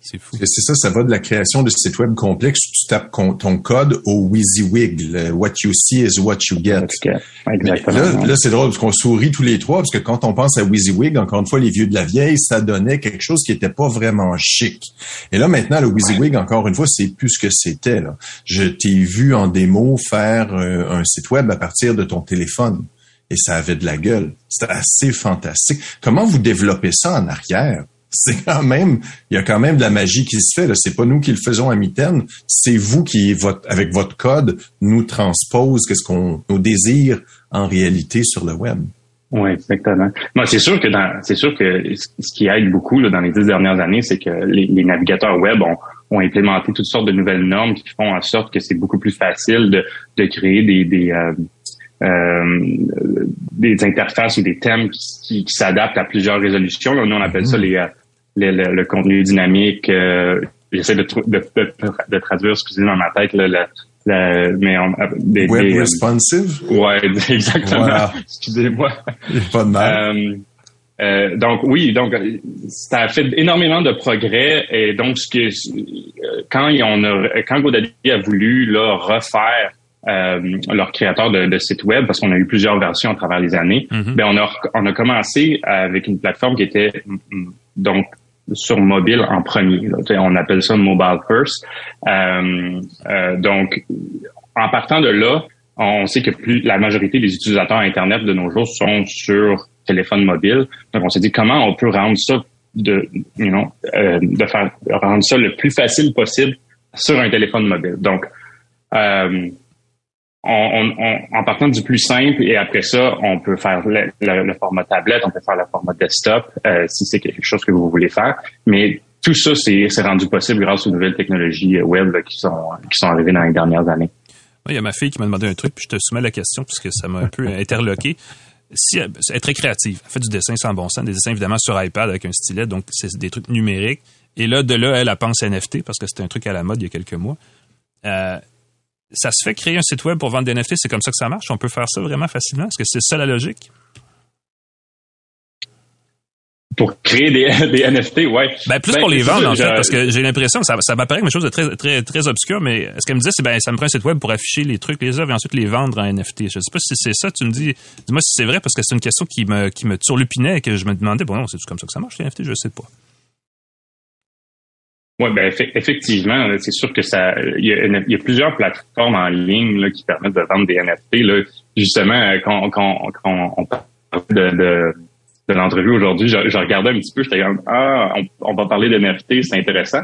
C'est fou. C'est ça, ça va de la création de sites web complexes. Tu tapes ton code au WYSIWYG. Le what you see is what you get. Exactement. Là, là c'est drôle parce qu'on sourit tous les trois parce que quand on pense à WYSIWYG, encore une fois, les vieux de la vieille, ça donnait quelque chose qui était pas vraiment chic. Et là, maintenant, le WYSIWYG, encore une fois, c'est plus ce que c'était. Là. Je t'ai vu en démo faire euh, un site web à partir de ton téléphone et ça avait de la gueule. C'était assez fantastique. Comment vous développez ça en arrière? C'est quand même, il y a quand même de la magie qui se fait. Là. C'est pas nous qui le faisons à mitaine, c'est vous qui, votre, avec votre code, nous transpose qu'est-ce qu'on, nos désirs en réalité sur le web. Oui, exactement. Moi, c'est sûr que dans, c'est sûr que ce qui aide beaucoup là, dans les dix dernières années, c'est que les, les, navigateurs web ont, ont implémenté toutes sortes de nouvelles normes qui font en sorte que c'est beaucoup plus facile de, de créer des, des euh, euh, des interfaces ou des thèmes qui, qui, qui s'adaptent à plusieurs résolutions. Là, nous, on appelle ça les, les le, le, contenu dynamique. Euh, J'essaie de, de, de, de, traduire, excusez dans ma tête, là, le, le, mais on, des, Web des, responsive? Ouais, exactement. Excusez-moi. Pas de mal. Euh, euh, donc oui, donc ça a fait énormément de progrès et donc ce que quand on a quand GoDaddy a voulu là refaire euh, leur créateur de, de site web parce qu'on a eu plusieurs versions à travers les années. Mm-hmm. Ben on a on a commencé avec une plateforme qui était donc sur mobile en premier. On appelle ça mobile first. Euh, euh, donc en partant de là, on sait que plus la majorité des utilisateurs Internet de nos jours sont sur téléphone mobile. Donc on s'est dit comment on peut rendre ça de you know, euh, de faire rendre ça le plus facile possible sur un téléphone mobile. Donc euh, on, on, en partant du plus simple et après ça, on peut faire le, le, le format tablette, on peut faire le format desktop euh, si c'est quelque chose que vous voulez faire. Mais tout ça, c'est rendu possible grâce aux nouvelles technologies web là, qui sont qui sont arrivées dans les dernières années. Il y a ma fille qui m'a demandé un truc, puis je te soumets la question puisque ça m'a un peu interloqué. Si elle, elle, est très créative, elle fait du dessin sans bon sens, des dessins évidemment sur iPad avec un stylet, donc c'est des trucs numériques. Et là, de là, elle, elle pense NFT parce que c'était un truc à la mode il y a quelques mois. Euh, ça se fait créer un site web pour vendre des NFT, c'est comme ça que ça marche? On peut faire ça vraiment facilement? Est-ce que c'est ça la logique? pour créer des, des NFT, ouais. Ben plus Ben, pour les vendre en fait, parce que j'ai l'impression que ça, ça m'apparaît quelque chose de très très très obscur, mais ce qu'elle me disait, c'est ben ça me prend un site web pour afficher les trucs, les œuvres et ensuite les vendre en NFT. Je sais pas si c'est ça. Tu me dis, dis-moi si c'est vrai parce que c'est une question qui me qui me turlupinait et que je me demandais bon non c'est comme ça que ça marche les NFT, je sais pas. Oui, ben effe- effectivement, c'est sûr que ça, il y, a plusieurs plateformes en ligne là, qui permettent de vendre des NFT. Là. Justement, euh, quand, quand, quand on parle de, l'entrevue aujourd'hui, je, regardais un petit peu, j'étais ah, on, va parler de NFT, c'est intéressant.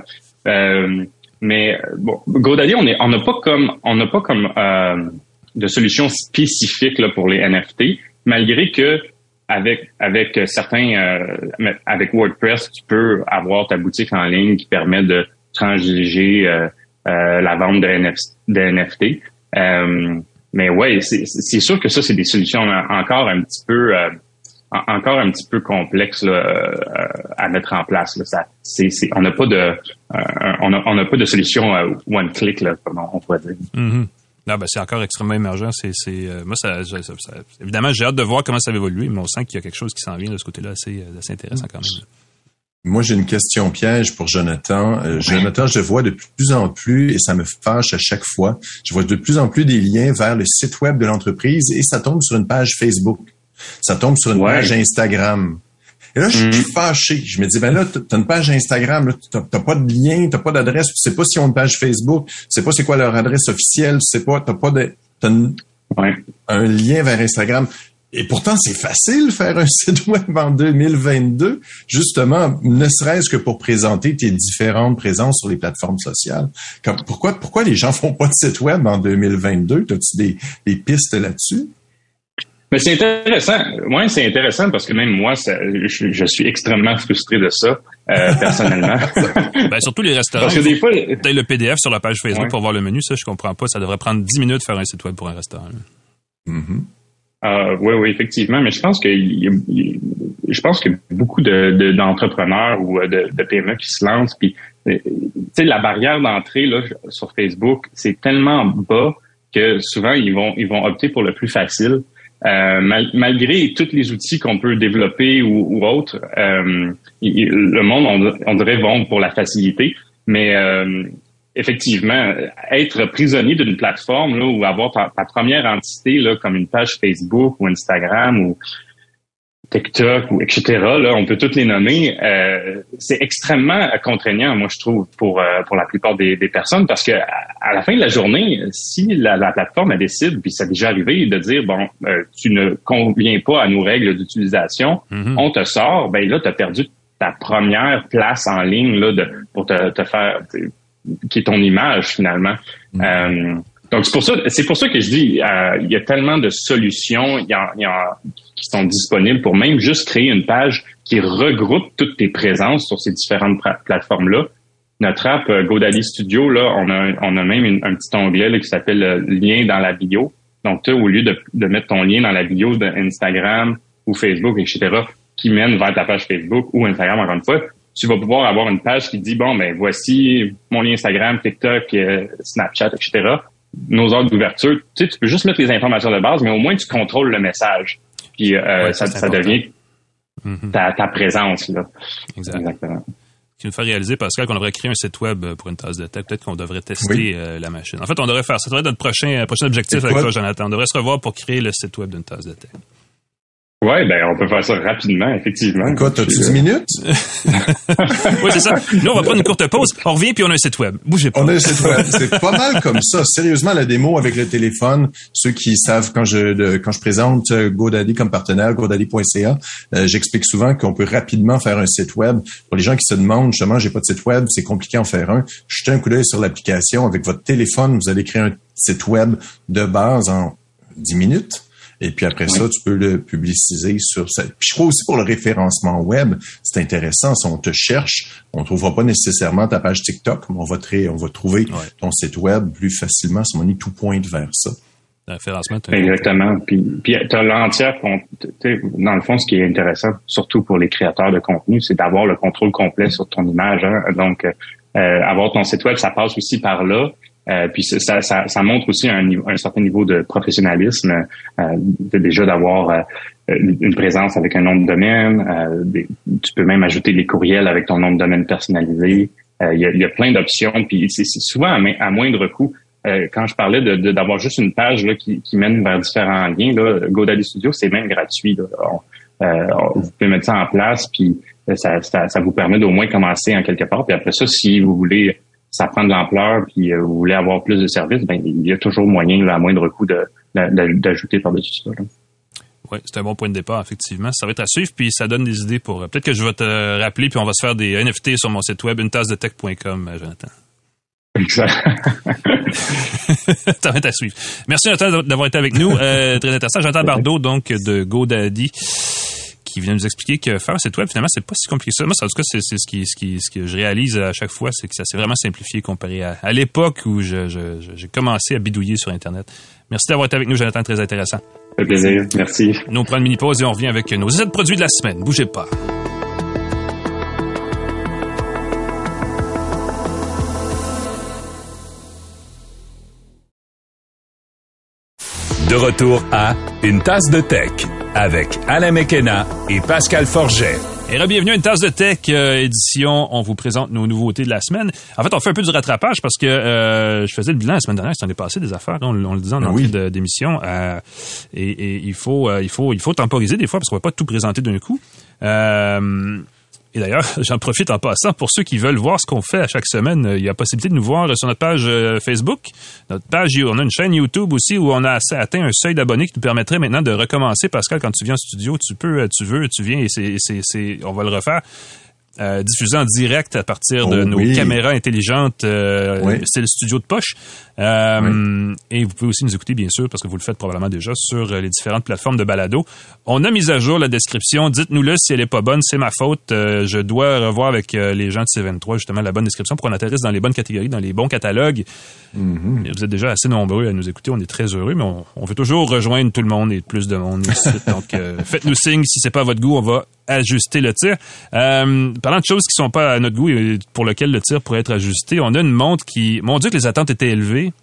Euh, mais bon, GoDaddy, on on n'a pas comme, on n'a pas comme euh, de solution spécifique là, pour les NFT, malgré que avec avec certains euh, avec WordPress, tu peux avoir ta boutique en ligne qui permet de transiger euh, euh, la vente de, NF de NFT. Euh, mais ouais, c'est sûr que ça c'est des solutions en- encore un petit peu euh, en- encore un petit peu complexes là, euh, à mettre en place. Là. Ça, on n'a pas de euh, on a- on n'a pas de solution euh, one click là, comme on, pourrait dire. Mhm. Ah, ben, c'est encore extrêmement émergent. C'est, c'est, euh, moi, ça, ça- ça- ça- évidemment, j'ai hâte de voir comment ça va évoluer, mais on sent qu'il y a quelque chose qui s'en vient de ce côté-là assez, euh, assez intéressant quand même. Moi, j'ai une question piège pour Jonathan. Euh, Jonathan, je vois de plus en plus, et ça me fâche à chaque fois, je vois de plus en plus des liens vers le site web de l'entreprise et ça tombe sur une page Facebook. Ça tombe sur une Ouais. page Instagram. Et là, je suis Mhm. fâché. Je me dis, ben là, t'as une page Instagram, t'as pas de lien, t'as pas d'adresse, tu sais pas s'ils ont une page Facebook, tu sais pas c'est quoi leur adresse officielle, tu sais pas, t'as pas de, t'as une- Ouais. un lien vers Instagram. Et pourtant, c'est facile de faire un site web en 2022, justement, ne serait-ce que pour présenter tes différentes présences sur les plateformes sociales. Comme, pourquoi, pourquoi les gens font pas de site web en 2022? As-tu des, des pistes là-dessus? Mais c'est intéressant. Ouais, c'est intéressant parce que même moi, ça- je, je suis extrêmement frustré de ça euh, personnellement. Ben, surtout les restaurants. parce que des fois, le PDF sur la page Facebook Ouais. pour voir le menu. Ça, je comprends pas. Ça devrait prendre 10 minutes de faire un site web pour un restaurant. Ah, oui, oui, effectivement. Mais je pense que je pense que beaucoup de, de- d'entrepreneurs ou euh, de, de PME qui se lancent, puis euh, tu sais, la barrière d'entrée là sur Facebook, c'est tellement bas que souvent ils vont ils vont opter pour le plus facile. Euh, mal- malgré tous les outils qu'on peut développer ou, ou autres, euh, le monde, on, on dirait, vont pour la facilité. Mais euh, effectivement, être prisonnier d'une plateforme là, ou avoir ta, ta première entité là, comme une page Facebook ou Instagram ou TikTok ou etc. Là, on peut toutes les nommer. euh, c'est extrêmement contraignant, moi je trouve, pour euh, pour la plupart des, des personnes, parce que à, la fin de la journée, si la, la plateforme elle décide, puis ça a déjà arrivé, de dire bon, euh, tu ne conviens pas à nos règles d'utilisation, Mhm. on te sort, ben là tu as perdu ta première place en ligne là de pour te, te faire qui est ton image finalement. Euh, donc c'est pour ça, pour ça que je dis, euh, il y a tellement de solutions, il y il y qui sont disponibles pour même juste créer une page qui regroupe toutes tes présences sur ces différentes plateformes-là. Notre app euh, GoDaddy Studio, là, on a, on a même un petit onglet là, qui s'appelle euh, lien dans la bio. Donc, toi, au lieu de, de mettre ton lien dans la bio d'Instagram ou Facebook, etc., qui mène vers ta page Facebook ou Instagram, encore une fois, tu vas pouvoir avoir une page qui dit, bon, ben voici mon lien Instagram, TikTok, euh, Snapchat, etc., nos heures d'ouverture. Tu sais, tu peux juste mettre les informations de base, mais au moins, tu contrôles le message. Puis, euh, Ouais, ça, ça devient Mhm. ta, ta présence, là. Exact. Exactement. qui nous fait réaliser, Pascal, qu'on devrait créer un site web euh, pour une tasse de tech. Peut-être qu'on devrait tester Oui. euh, la machine. En fait, on devrait faire ça. devrait être notre prochain, prochain objectif avec toi, Jonathan. On devrait se revoir pour créer le site web d'une tasse de tech. Ouais, ben, on peut faire ça rapidement, effectivement. Écoute, as-tu Puis, 10 euh, minutes? oui, c'est ça. Nous, on va prendre une courte pause. On revient puis on a un site web. Bougez pas. On a un site web. C'est pas mal comme ça. Sérieusement, la démo avec le téléphone, ceux qui savent quand je de- quand je présente euh, GoDaddy comme partenaire, godaddy.ca, euh, j'explique souvent qu'on peut rapidement faire un site web. Pour les gens qui se demandent justement, j'ai pas de site web, c'est compliqué en faire un. Jetez un coup d'œil sur l'application avec votre téléphone, vous allez créer un site web de base en 10 minutes. Et puis après ça, tu peux le publiciser sur ça. Puis je crois aussi pour le référencement web, c'est intéressant. Si on te cherche, on trouvera pas nécessairement ta page TikTok, mais on va, te- on va trouver ton site web plus facilement. Si on est tout pointe vers ça. Le référencement, t'as- Exactement. Puis, puis tu as l'entière, con- tu sais, dans le fond, ce qui est intéressant, surtout pour les créateurs de contenu, c'est d'avoir le contrôle complet sur ton image. hein. Donc, euh, avoir ton site web, ça passe aussi par là. Euh, puis ça, ça, ça, montre aussi un, un, certain niveau de professionnalisme, euh, de, déjà d'avoir euh, une présence avec un nom de domaine. Euh, tu peux même ajouter les courriels avec ton nom de domaine personnalisé. Il y, a, y, a, plein d'options. Puis c'est souvent à, moindre coût. quand je parlais de d'avoir juste une page là, qui, qui, mène vers différents liens, là, GoDaddy Studio, c'est même gratuit. Là. vous pouvez mettre ça en place, puis ça, ça vous permet d'au moins commencer en quelque part. Puis après ça, si vous voulez ça prend de l'ampleur, puis euh, vous voulez avoir plus de services, ben il y a toujours moyen, là, à moindre coût, d'ajouter par-dessus ça. Oui, c'est un bon point de départ, effectivement. Ça va être à suivre, puis ça donne des idées pour. Euh, peut-être que je vais te rappeler, puis on va se faire des NFT sur mon site web, une tasse de tech.com, euh, Jonathan. Exact. ça va être à suivre. Merci, Jonathan, d'avoir été avec nous. très intéressant. Jonathan Bardot, donc, de GoDaddy qui vient nous expliquer que faire un site web, finalement, c'est pas si compliqué que ça. Moi, en tout cas, c'est ce qui, ce, qui, ce que je réalise à chaque fois, c'est que ça s'est vraiment simplifié comparé à, à l'époque où j'ai je, je, commencé à bidouiller sur Internet. Merci d'avoir été avec nous, Jonathan, très intéressant. Un plaisir, merci. Nous, on prend une mini-pause et on revient avec nos essais produits de la semaine. Bougez pas. De retour à Une tasse de tech avec Alain Mekena et Pascal Forget. Et bienvenue à une tasse de tech euh, édition. On vous présente nos nouveautés de la semaine. En fait, on fait un peu du rattrapage parce que euh, je faisais le bilan la semaine dernière, s'en est passé des affaires. On, le disait en ben entrée d'émission. Euh, et, et, il faut, il faut, il faut temporiser des fois parce qu'on va pas tout présenter d'un coup. Et d'ailleurs, j'en profite en passant pour ceux qui veulent voir ce qu'on fait à chaque semaine. Euh, il y a possibilité de nous voir sur notre page euh, Facebook, notre page, on a une chaîne YouTube aussi où on a atteint un seuil d'abonnés qui nous permettrait maintenant de recommencer. Pascal, quand tu viens en studio, tu peux, euh, tu veux, tu viens et c'est, on va le refaire. Euh, diffusé en direct à partir de oh nos caméras intelligentes. Euh, C'est le studio de poche. Euh, Et vous pouvez aussi nous écouter, bien sûr, parce que vous le faites probablement déjà sur euh, les différentes plateformes de balado. On a mis à jour la description. Dites-nous-le si elle est pas bonne. C'est ma faute. Je dois revoir avec les gens de C23 justement la bonne description pour qu'on atterrisse dans les bonnes catégories, dans les bons catalogues. Mm-hmm. Vous êtes déjà assez nombreux à nous écouter. On est très heureux, mais on, on veut toujours rejoindre tout le monde et plus de monde. Donc, faites-nous signe si c'est pas votre goût. On va ajuster le tir. Euh, parlant de choses qui sont pas à notre goût et pour lesquelles le tir pourrait être ajusté, on a une montre qui, mon Dieu, que les attentes étaient élevées.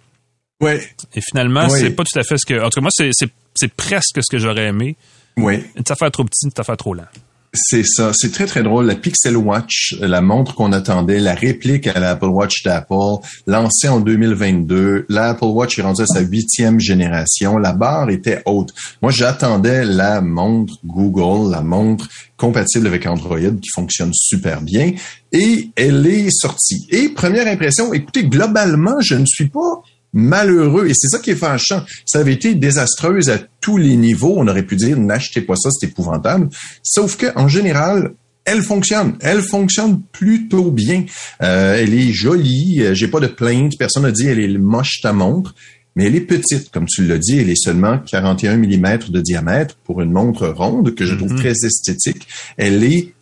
Ouais. Et finalement, c'est pas tout à fait ce que, en tout cas, moi, c'est presque ce que j'aurais aimé. Oui. Une affaire trop petite, une affaire trop lente. C'est ça, c'est très très drôle. La Pixel Watch, la montre qu'on attendait, la réplique à l'Apple Watch d'Apple, lancée en 2022. L'Apple Watch est rendu à sa huitième génération. La barre était haute. Moi, j'attendais la montre Google, la montre compatible avec Android qui fonctionne super bien. Et elle est sortie. Et première impression, écoutez, globalement, je ne suis pas malheureux. Et c'est ça qui est fâchant. Ça avait été désastreuse à tous les niveaux. On aurait pu dire, n'achetez pas ça, c'est épouvantable. Sauf que, en général, elle fonctionne. Elle fonctionne plutôt bien. Euh, elle est jolie. Euh, j'ai pas de plainte. Personne n'a dit elle est moche ta montre. Mais elle est petite, comme tu l'as dit, elle est seulement 41 mm de diamètre pour une montre ronde que je trouve mm-hmm. très esthétique. Elle est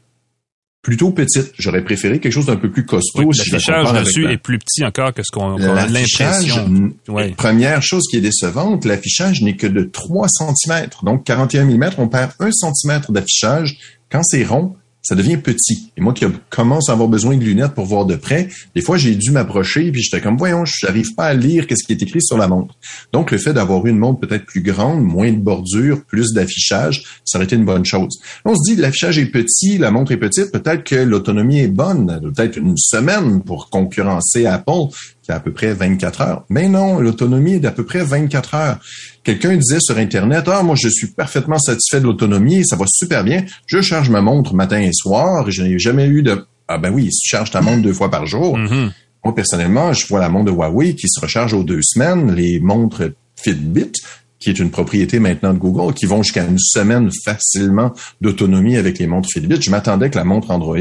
plutôt petite. J'aurais préféré quelque chose d'un peu plus costaud. Oui, l'affichage dessus est plus petit encore que ce qu'on a l'impression. Première chose qui est décevante, l'affichage n'est que de 3 cm. Donc 41 mm, on perd 1 cm d'affichage. Quand c'est rond, ça devient petit. Et moi qui commence à avoir besoin de lunettes pour voir de près, des fois j'ai dû m'approcher puis j'étais comme voyons, je n'arrive pas à lire qu'est-ce qui est écrit sur la montre. Donc le fait d'avoir une montre peut-être plus grande, moins de bordure, plus d'affichage, ça aurait été une bonne chose. On se dit l'affichage est petit, la montre est petite, peut-être que l'autonomie est bonne, peut-être une semaine pour concurrencer Apple qui a à peu près 24 heures. Mais non, l'autonomie est d'à peu près 24 heures. Quelqu'un disait sur Internet, ah, moi, je suis parfaitement satisfait de l'autonomie, ça va super bien. Je charge ma montre matin et soir, et je n'ai jamais eu de, ah ben oui, tu charges ta montre deux fois par jour. Mm-hmm. Moi, personnellement, je vois la montre de Huawei qui se recharge aux deux semaines, les montres Fitbit, qui est une propriété maintenant de Google, qui vont jusqu'à une semaine facilement d'autonomie avec les montres Fitbit. Je m'attendais que la montre Android,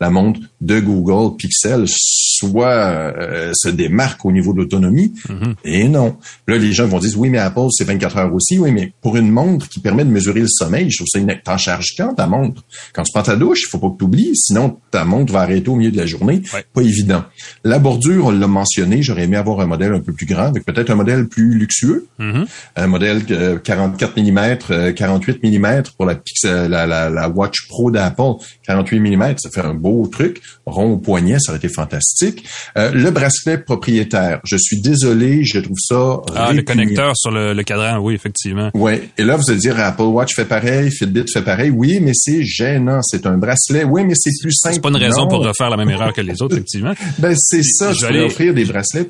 la montre de Google Pixel, soit euh, se démarque au niveau de l'autonomie. Mm-hmm. Et non. Là, les gens vont dire, oui, mais Apple, c'est 24 heures aussi. Oui, mais pour une montre qui permet de mesurer le sommeil, je trouve ça une... T'en charges quand ta montre? Quand tu prends ta douche, il faut pas que tu oublies, sinon ta montre va arrêter au milieu de la journée. Pas évident. La bordure, on l'a mentionné, j'aurais aimé avoir un modèle un peu plus grand, avec peut-être un modèle plus luxueux, mm-hmm. un modèle modèle 44 mm, 48 mm pour la, Pixel, la, la, la Watch Pro d'Apple, 48 mm, ça fait un beau truc, rond au poignet, ça aurait été fantastique. Euh, le bracelet propriétaire, je suis désolé, je trouve ça Ah, le connecteur sur le, le, cadran, oui, effectivement. Oui, et là vous allez dire Apple Watch fait pareil, Fitbit fait pareil, oui, mais c'est gênant, c'est un bracelet, oui, mais c'est plus simple. C'est pas une raison pour refaire la même erreur que les autres, effectivement. ben c'est ça, je vais offrir des bracelets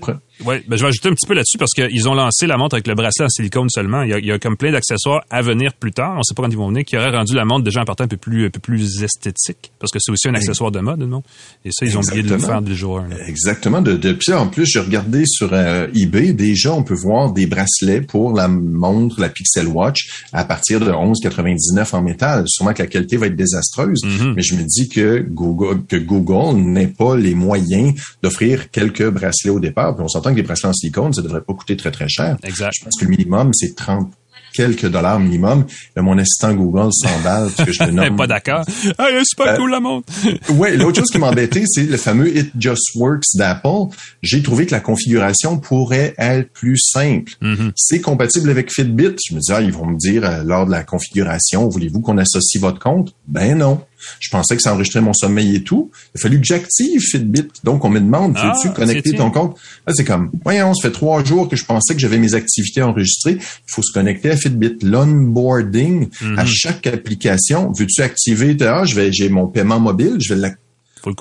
oui, ben je vais ajouter un petit peu là-dessus parce qu'ils ont lancé la montre avec le bracelet en silicone seulement. Il y a, il y a comme plein d'accessoires à venir plus tard. On ne sait pas quand ils vont venir, qui auraient rendu la montre déjà en partant un peu plus, un peu plus esthétique parce que c'est aussi un accessoire de mode, non? Et ça, ils ont oublié de le faire du jour. Exactement. De, de, puis en plus, j'ai regardé sur euh, eBay. Déjà, on peut voir des bracelets pour la montre, la Pixel Watch, à partir de 11,99 en métal. Sûrement que la qualité va être désastreuse, mm-hmm. mais je me dis que Google, que Google n'ait pas les moyens d'offrir quelques bracelets au départ. Puis on s'entend que les bracelets en silicone, ça devrait pas coûter très, très cher. Exact. Je pense que le minimum, c'est 30 quelques dollars minimum. Là, mon assistant Google s'emballe parce que je me nomme. pas d'accord. Ah, c'est pas cool la montre. ouais, l'autre chose qui m'embêtait, c'est le fameux It Just Works d'Apple. J'ai trouvé que la configuration pourrait être plus simple. Mm-hmm. C'est compatible avec Fitbit. Je me dis, ah, ils vont me dire euh, lors de la configuration, voulez-vous qu'on associe votre compte? Ben non. Je pensais que ça enregistrait mon sommeil et tout. Il a fallu que j'active Fitbit. Donc, on me demande, ah, veux-tu connecter ton compte? c'est comme, voyons, ça fait trois jours que je pensais que j'avais mes activités enregistrées. Il faut se connecter à Fitbit. L'onboarding à mhm. chaque application. Veux-tu activer? Ah, je vais, j'ai mon paiement mobile, je vais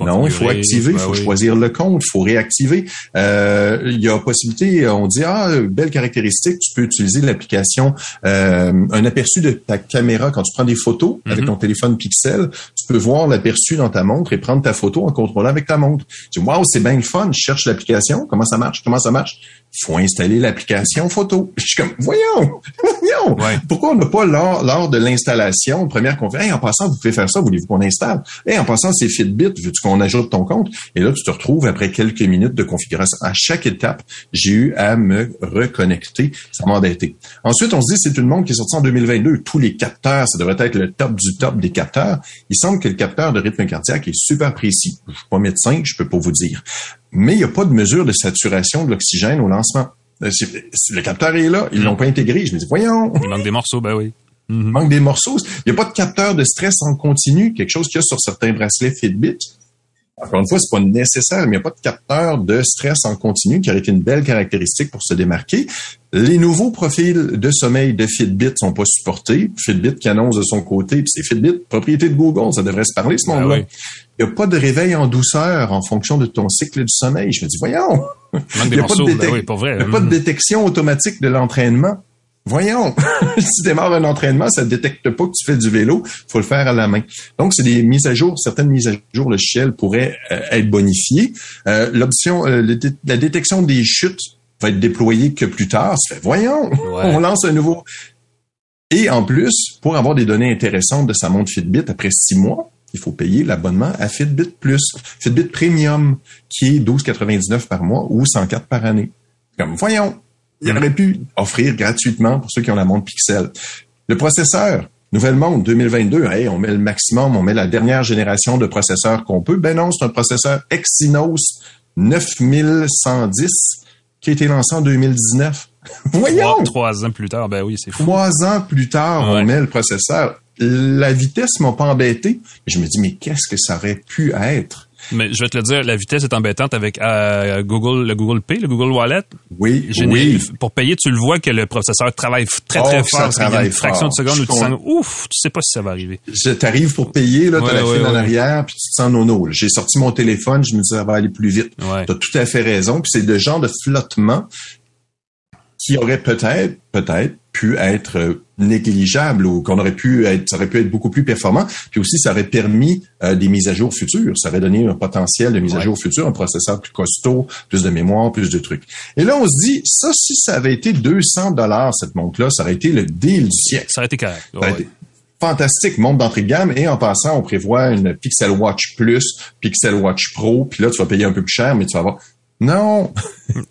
non, il faut activer, il faut choisir le compte, il faut réactiver. Euh, il y a possibilité, on dit ah belle caractéristique, tu peux utiliser l'application, euh, un aperçu de ta caméra quand tu prends des photos avec mhm. ton téléphone Pixel, peux voir l'aperçu dans ta montre et prendre ta photo en contrôlant avec ta montre. Tu dis waouh c'est bien le fun, je cherche l'application, comment ça marche, comment ça marche? Faut installer l'application photo. Je suis comme, voyons, voyons, pourquoi on n'a pas lors, lors de l'installation, première conférence, hey, en passant, vous pouvez faire ça, voulez-vous qu'on installe? Hey, en passant, c'est Fitbit, veux-tu qu'on ajoute ton compte? Et là, tu te retrouves après quelques minutes de configuration. À chaque étape, j'ai eu à me reconnecter. Ça m'a endetté. Ensuite, on se dit, c'est une montre qui est sortie en 2022. Tous les capteurs, ça devrait être le top du top des capteurs. Il semble que le capteur de rythme cardiaque est super précis. Je suis pas médecin, je peux pas vous dire mais il n'y a pas de mesure de saturation de l'oxygène au lancement. Euh, le capteur est là, ils l'ont pas intégré. Je me dis, voyons. Il manque des morceaux, ben oui. Il manque des morceaux. Il n'y a pas de capteur de stress en continu, quelque chose qu'il y a sur certains bracelets Fitbit. Encore une fois, c'est pas nécessaire, mais il n'y a pas de capteur de stress en continu qui aurait été une belle caractéristique pour se démarquer. Les nouveaux profils de sommeil de Fitbit sont pas supportés. Fitbit qui annonce de son côté, puis c'est Fitbit, propriété de Google, ça devrait se parler ce ben monde-là. Il n'y a pas de réveil en douceur en fonction de ton cycle du sommeil. Je me dis, voyons, il n'y a, pas de, détection automatique de l'entraînement. Voyons, si tu démarres un entraînement, ça ne détecte pas que tu fais du vélo, faut le faire à la main. Donc, c'est des mises à jour, certaines mises à jour, le ciel pourrait euh, être bonifié. Euh, L'option, euh, la détection des chutes va être déployée que plus tard. Ça fait, voyons, on lance un nouveau. Et en plus, pour avoir des données intéressantes de sa montre Fitbit après six mois, il faut payer l'abonnement à Fitbit Plus, Fitbit Premium, qui est 12,99 par mois ou 104 par année. Comme, voyons, il aurait pu offrir gratuitement pour ceux qui ont la montre Pixel. Le processeur, Nouvelle montre 2022, hey, on met le maximum, on met la dernière génération de processeurs qu'on peut. Ben non, c'est un processeur Exynos 9110 qui a été lancé en 2019. Voyons! Trois, ans plus tard, ben oui, c'est fou. Trois ans plus tard, on met le processeur. La vitesse m'a pas embêté. Je me dis, mais qu'est-ce que ça aurait pu être? Mais je vais te le dire, la vitesse est embêtante avec euh, Google, le Google Pay, le Google Wallet. Oui, oui. Pour payer, tu le vois que le processeur travaille très, très oh, fort. Ça travaille une fraction de seconde où tu sens, ouf, tu sais pas si ça va arriver. Je t'arrive pour payer, là, t'as la file en arrière, puis tu te sens nono. J'ai sorti mon téléphone, je me dis, ça va aller plus vite. T'as tout à fait raison. Puis c'est le genre de flottement qui aurait peut-être, peut-être, pu être négligeable ou qu'on aurait pu être, ça aurait pu être beaucoup plus performant. Puis aussi, ça aurait permis euh, des mises à jour futures. Ça aurait donné un potentiel de mise à jour future, un processeur plus costaud, plus de mémoire, plus de trucs. Et là, on se dit, ça, si ça avait été 200 dollars cette montre-là, ça aurait été le deal du siècle. Ça aurait été correct. fantastique montre d'entrée de gamme et en passant, on prévoit une Pixel Watch Plus, Pixel Watch Pro, puis là, tu vas payer un peu plus cher, mais tu vas avoir Non,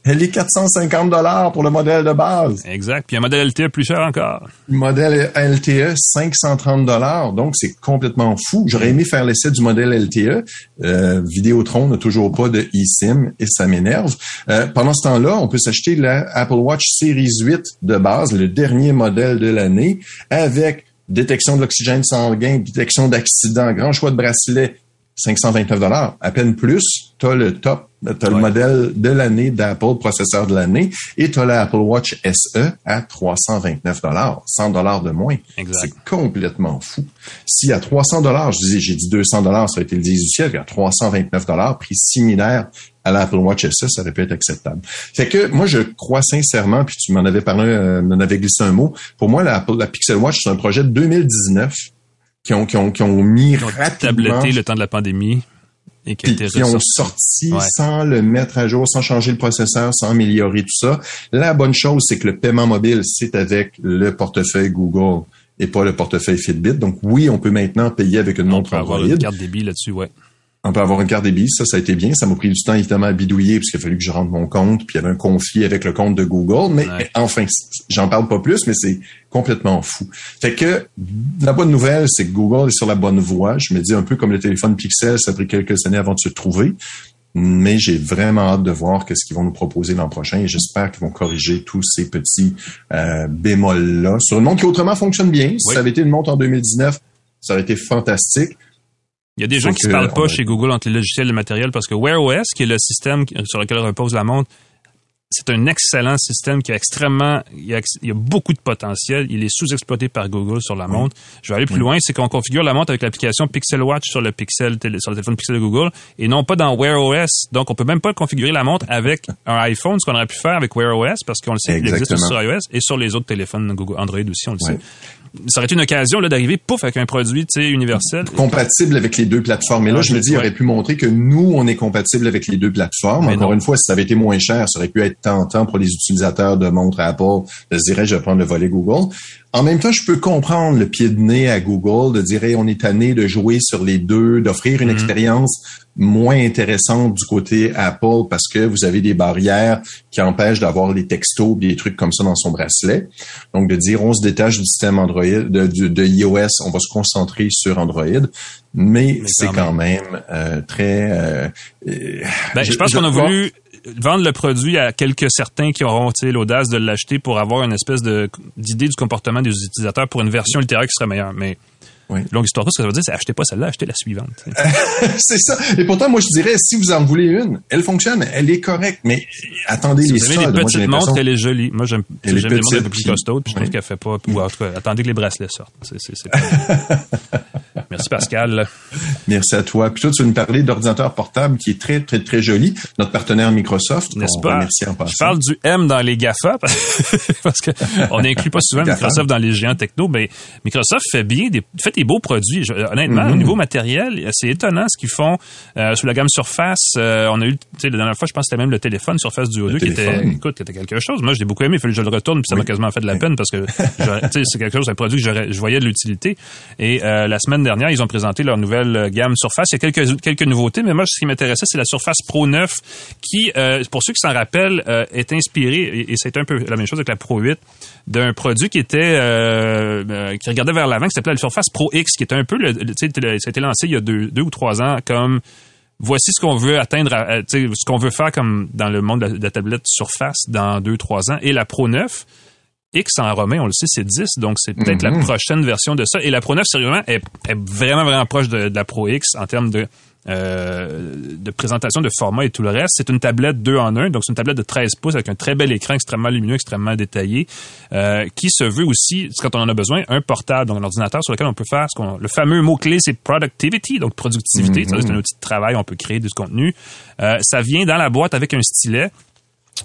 elle est 450 dollars pour le modèle de base. Exact. Puis un modèle LTE plus cher encore. Le modèle LTE 530 dollars, donc c'est complètement fou. J'aurais aimé faire l'essai du modèle LTE. Euh, Vidéotron n'a toujours pas de eSIM et ça m'énerve. Euh, pendant ce temps-là, on peut s'acheter la Apple Watch Series 8 de base, le dernier modèle de l'année, avec détection de l'oxygène sanguin, détection d'accident, grand choix de bracelets, 529 dollars, à peine plus, tu as le top, tu as le modèle de l'année d'Apple, processeur de l'année, et tu as l'Apple Watch SE à 329 dollars, 100 dollars de moins. C'est complètement fou. Si à 300 dollars, je disais, j'ai dit 200 dollars, ça aurait été le 10 du ciel, à 329 dollars, prix similaire à l'Apple Watch SE, ça aurait pu être acceptable. Fait que moi, je crois sincèrement, puis tu m'en avais parlé, euh, m'en avais glissé un mot, pour moi, la, la Pixel Watch, c'est un projet de 2019 qui ont, qui ont, qui ont mis qui ont rapidement... le temps de la pandémie. Et qui, qui ont sorti sans le mettre à jour, sans changer le processeur, sans améliorer tout ça. La bonne chose, c'est que le paiement mobile, c'est avec le portefeuille Google et pas le portefeuille Fitbit. Donc oui, on peut maintenant payer avec une montre Android. Avoir une carte débit là-dessus, ouais on peut avoir une carte débit, ça, ça a été bien. Ça m'a pris du temps, évidemment, à bidouiller, parce qu'il a fallu que je rentre mon compte, puis il y avait un conflit avec le compte de Google. Mais enfin, j'en parle pas plus, mais c'est complètement fou. Fait que la bonne nouvelle, c'est que Google est sur la bonne voie. Je me dis un peu comme le téléphone Pixel, ça a pris quelques années avant de se trouver. Mais j'ai vraiment hâte de voir qu'est-ce qu'ils vont nous proposer l'an prochain et j'espère qu'ils vont corriger tous ces petits euh, bémols-là sur une montre qui autrement fonctionne bien. Si ça avait été une montre en 2019, ça aurait été fantastique. Il y a des gens qui ne se parlent pas chez Google entre les logiciels et le matériel parce que Wear OS, qui est le système sur lequel repose la montre, c'est un excellent système qui a extrêmement, il y a, beaucoup de potentiel. Il est sous-exploité par Google sur la montre. Je vais aller plus loin, c'est qu'on configure la montre avec l'application Pixel Watch sur le Pixel, sur le téléphone Pixel de Google et non pas dans Wear OS. Donc, on peut même pas configurer la montre avec un iPhone, ce qu'on aurait pu faire avec Wear OS parce qu'on le sait, il existe sur iOS et sur les autres téléphones Google Android aussi, on le sait ça aurait été une occasion là d'arriver pouf avec un produit universel. Compatible avec les deux plateformes. Et là je me dis il aurait pu montrer que nous on est compatible avec les deux plateformes. Encore une fois si ça avait été moins cher ça aurait pu être tentant pour les utilisateurs de montres Apple de se dire je vais prendre le volet Google en même temps, je peux comprendre le pied de nez à Google de dire on est tanné de jouer sur les deux, d'offrir une mhm. expérience moins intéressante du côté Apple parce que vous avez des barrières qui empêchent d'avoir des textos, des trucs comme ça dans son bracelet. Donc de dire on se détache du système Android, de, iOS, on va se concentrer sur Android, mais, c'est quand même, euh, très. Euh, ben, je, pense qu'on a voulu vendre le produit à quelques certains qui auront l'audace de l'acheter pour avoir une espèce d'idée du comportement des utilisateurs pour une version ultérieure qui serait meilleure. Mais oui. Longue histoire, ce que ça veut dire, c'est achetez pas celle-là, achetez la suivante. c'est ça. Et pourtant, moi, je dirais, si vous en voulez une, elle fonctionne, elle est correcte, mais attendez si les vous avez des petites montres, elle est jolie. Moi, j'aime les montres un peu plus costaudes, puis je trouve qu'elle fait pas, ou en tout cas, attendez que les bracelets sortent. C'est, c'est, Merci Pascal. Merci à toi. Puis toi, tu veux nous parler d'ordinateur portable qui est très, très, très joli. Notre partenaire Microsoft. N'est-ce pas? Je parle du M dans les GAFA parce que on n'inclut pas souvent Microsoft dans les géants techno, mais Microsoft fait bien des, fait des beaux produits. honnêtement, au mhm. niveau matériel, c'est étonnant ce qu'ils font euh, sous la gamme Surface. Euh, on a eu, tu sais, la dernière fois, je pense que c'était même le téléphone Surface Duo 2 qui était, écoute, qui était quelque chose. Moi, j'ai beaucoup aimé. Il fallait que je le retourne, puis ça m'a quasiment fait de la peine parce que, c'est quelque chose, un produit que je voyais de l'utilité. Et euh, la semaine dernière ils ont présenté leur nouvelle euh, gamme Surface. Il y a quelques, quelques nouveautés, mais moi, ce qui m'intéressait, c'est la Surface Pro 9, qui, pour ceux qui s'en rappellent, est inspirée, et, c'est un peu la même chose avec la Pro 8, d'un produit qui était qui regardait vers l'avant, qui s'appelait la Surface Pro X, qui était un peu, le, ça a été lancé il y a deux, deux ou trois ans comme voici ce qu'on veut atteindre, ce qu'on veut faire comme dans le monde de la, tablette Surface dans deux, trois ans. Et la Pro 9, X en romain, on le sait, c'est 10, donc c'est peut-être la mhm. prochaine version de ça. Et la Pro 9, sérieusement, est, est vraiment, vraiment proche de, la Pro X en termes de, euh, de présentation de format et tout le reste. C'est une tablette 2 en 1, donc c'est une tablette de 13 pouces avec un très bel écran extrêmement lumineux, extrêmement détaillé, euh, qui se veut aussi, quand on en a besoin, un portable, donc un ordinateur sur lequel on peut faire ce qu'on... Le fameux mot-clé, c'est productivity, donc productivité. Mhm. C'est un outil de travail, on peut créer du contenu. Euh, ça vient dans la boîte avec un stylet.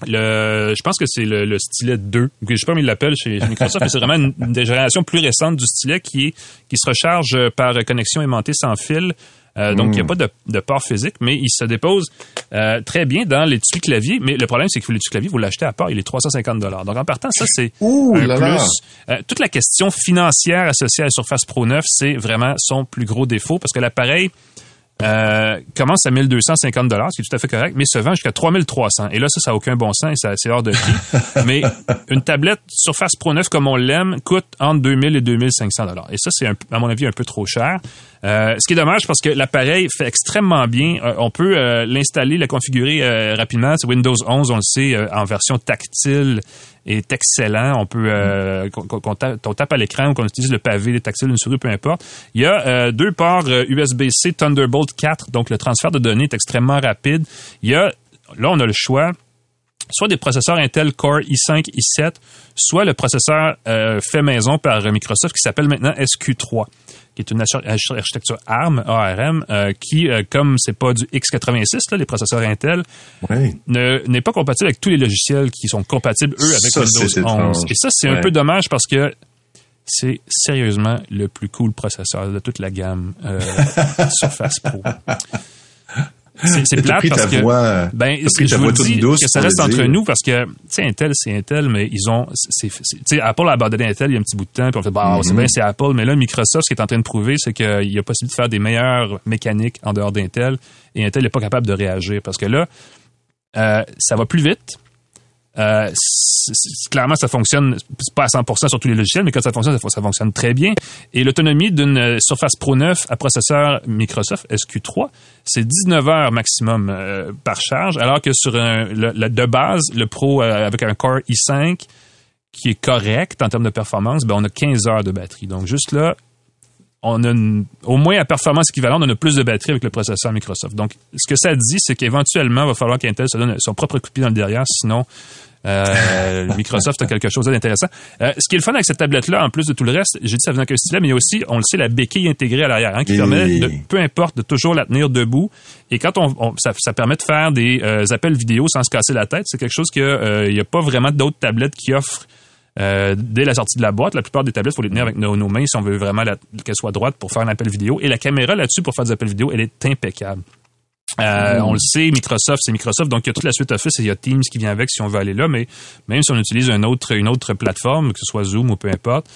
Le, je pense que c'est le, stylet 2. Je sais pas comment il l'appelle chez, Microsoft, mais c'est vraiment une, des générations plus récentes du stylet qui, qui se recharge par connexion aimantée sans fil. Euh, donc, il n'y a hmm. pas de, port physique, mais il se dépose euh, très bien dans l'étui clavier. Mais le problème, c'est que l'étui clavier, vous l'achetez à part, il est 350 Donc, en partant, ça, c'est un plus. Euh, toute la question financière associée à la Surface Pro 9, c'est vraiment son plus gros défaut parce que l'appareil euh, commence à 1250 dollars, ce qui est tout à fait correct, mais se vend jusqu'à 3300. Et là, ça, ça n'a aucun bon sens et c'est hors de prix. mais une tablette Surface Pro 9 comme on l'aime coûte entre 2000 et 2500 dollars. Et ça, c'est à mon avis un peu trop cher. Euh, ce qui est dommage parce que l'appareil fait extrêmement bien. Euh, on peut euh, l'installer, le configurer rapidement. C'est Windows 11, on le sait, en version tactile est excellent. On peut qu'on tape, à l'écran ou qu'on utilise le pavé, les tactiles, une souris, peu importe. Il y a deux ports USB-C Thunderbolt 4, donc le transfert de données est extrêmement rapide. Il y a là on a le choix soit des processeurs Intel Core i5, i7, soit le processeur fait maison par Microsoft qui s'appelle maintenant SQ3 qui est une architecture ARM, ARM, euh, qui, euh, comme c'est pas du x86, là, les processeurs Intel, n'est pas compatible avec tous les logiciels qui sont compatibles, eux, avec Windows 11. Et ça, c'est un peu dommage parce que c'est sérieusement le plus cool processeur de toute la gamme euh, Surface Pro. C'est plate parce que voix, ben je vous dis que ça reste entre nous parce que tu sais Intel c'est Intel mais ils ont tu sais Apple a abandonné Intel il y a un petit bout de temps puis on fait bah c'est mhm. bien c'est Apple. Mais là Microsoft ce qui est en train de prouver c'est qu'il y a possibilité de faire des meilleures mécaniques en dehors d'Intel et Intel n'est pas capable de réagir parce que là euh, ça va plus vite euh, clairement, ça fonctionne pas à 100% sur tous les logiciels, mais quand ça fonctionne, ça, fonctionne très bien. Et l'autonomie d'une euh, Surface Pro 9 à processeur Microsoft SQ3, c'est 19 heures maximum euh, par charge, alors que sur un, le, de base, le Pro avec un Core i5 qui est correct en termes de performance, ben on a 15 heures de batterie. Donc juste là, on a au moins à performance équivalente, on a plus de batterie avec le processeur Microsoft. Donc, ce que ça dit, c'est qu'éventuellement, il va falloir qu'Intel se donne son propre coup de pied dans le derrière, sinon euh, Microsoft a quelque chose d'intéressant. Euh, ce qui est le fun avec cette tablette-là, en plus de tout le reste, j'ai dit ça venant qu'un stylet, mais il y a aussi, on le sait, la béquille intégrée à l'arrière, hein, qui permet, de, peu importe, de toujours la tenir debout. Et quand on, ça, permet de faire des euh, appels vidéo sans se casser la tête, c'est quelque chose qu'il n'y a pas vraiment d'autres tablettes qui offrent dès la sortie de la boîte, la plupart des tablettes, il faut les tenir avec nos, mains si on veut vraiment qu'elle soit droite pour faire un appel vidéo. Et la caméra là-dessus pour faire des appels vidéo, elle est impeccable. Euh, on le sait, Microsoft, c'est Microsoft, donc il y a toute la suite Office et il y a Teams qui vient avec si on veut aller là, mais même si on utilise une autre, une autre plateforme, que ce soit Zoom ou peu importe,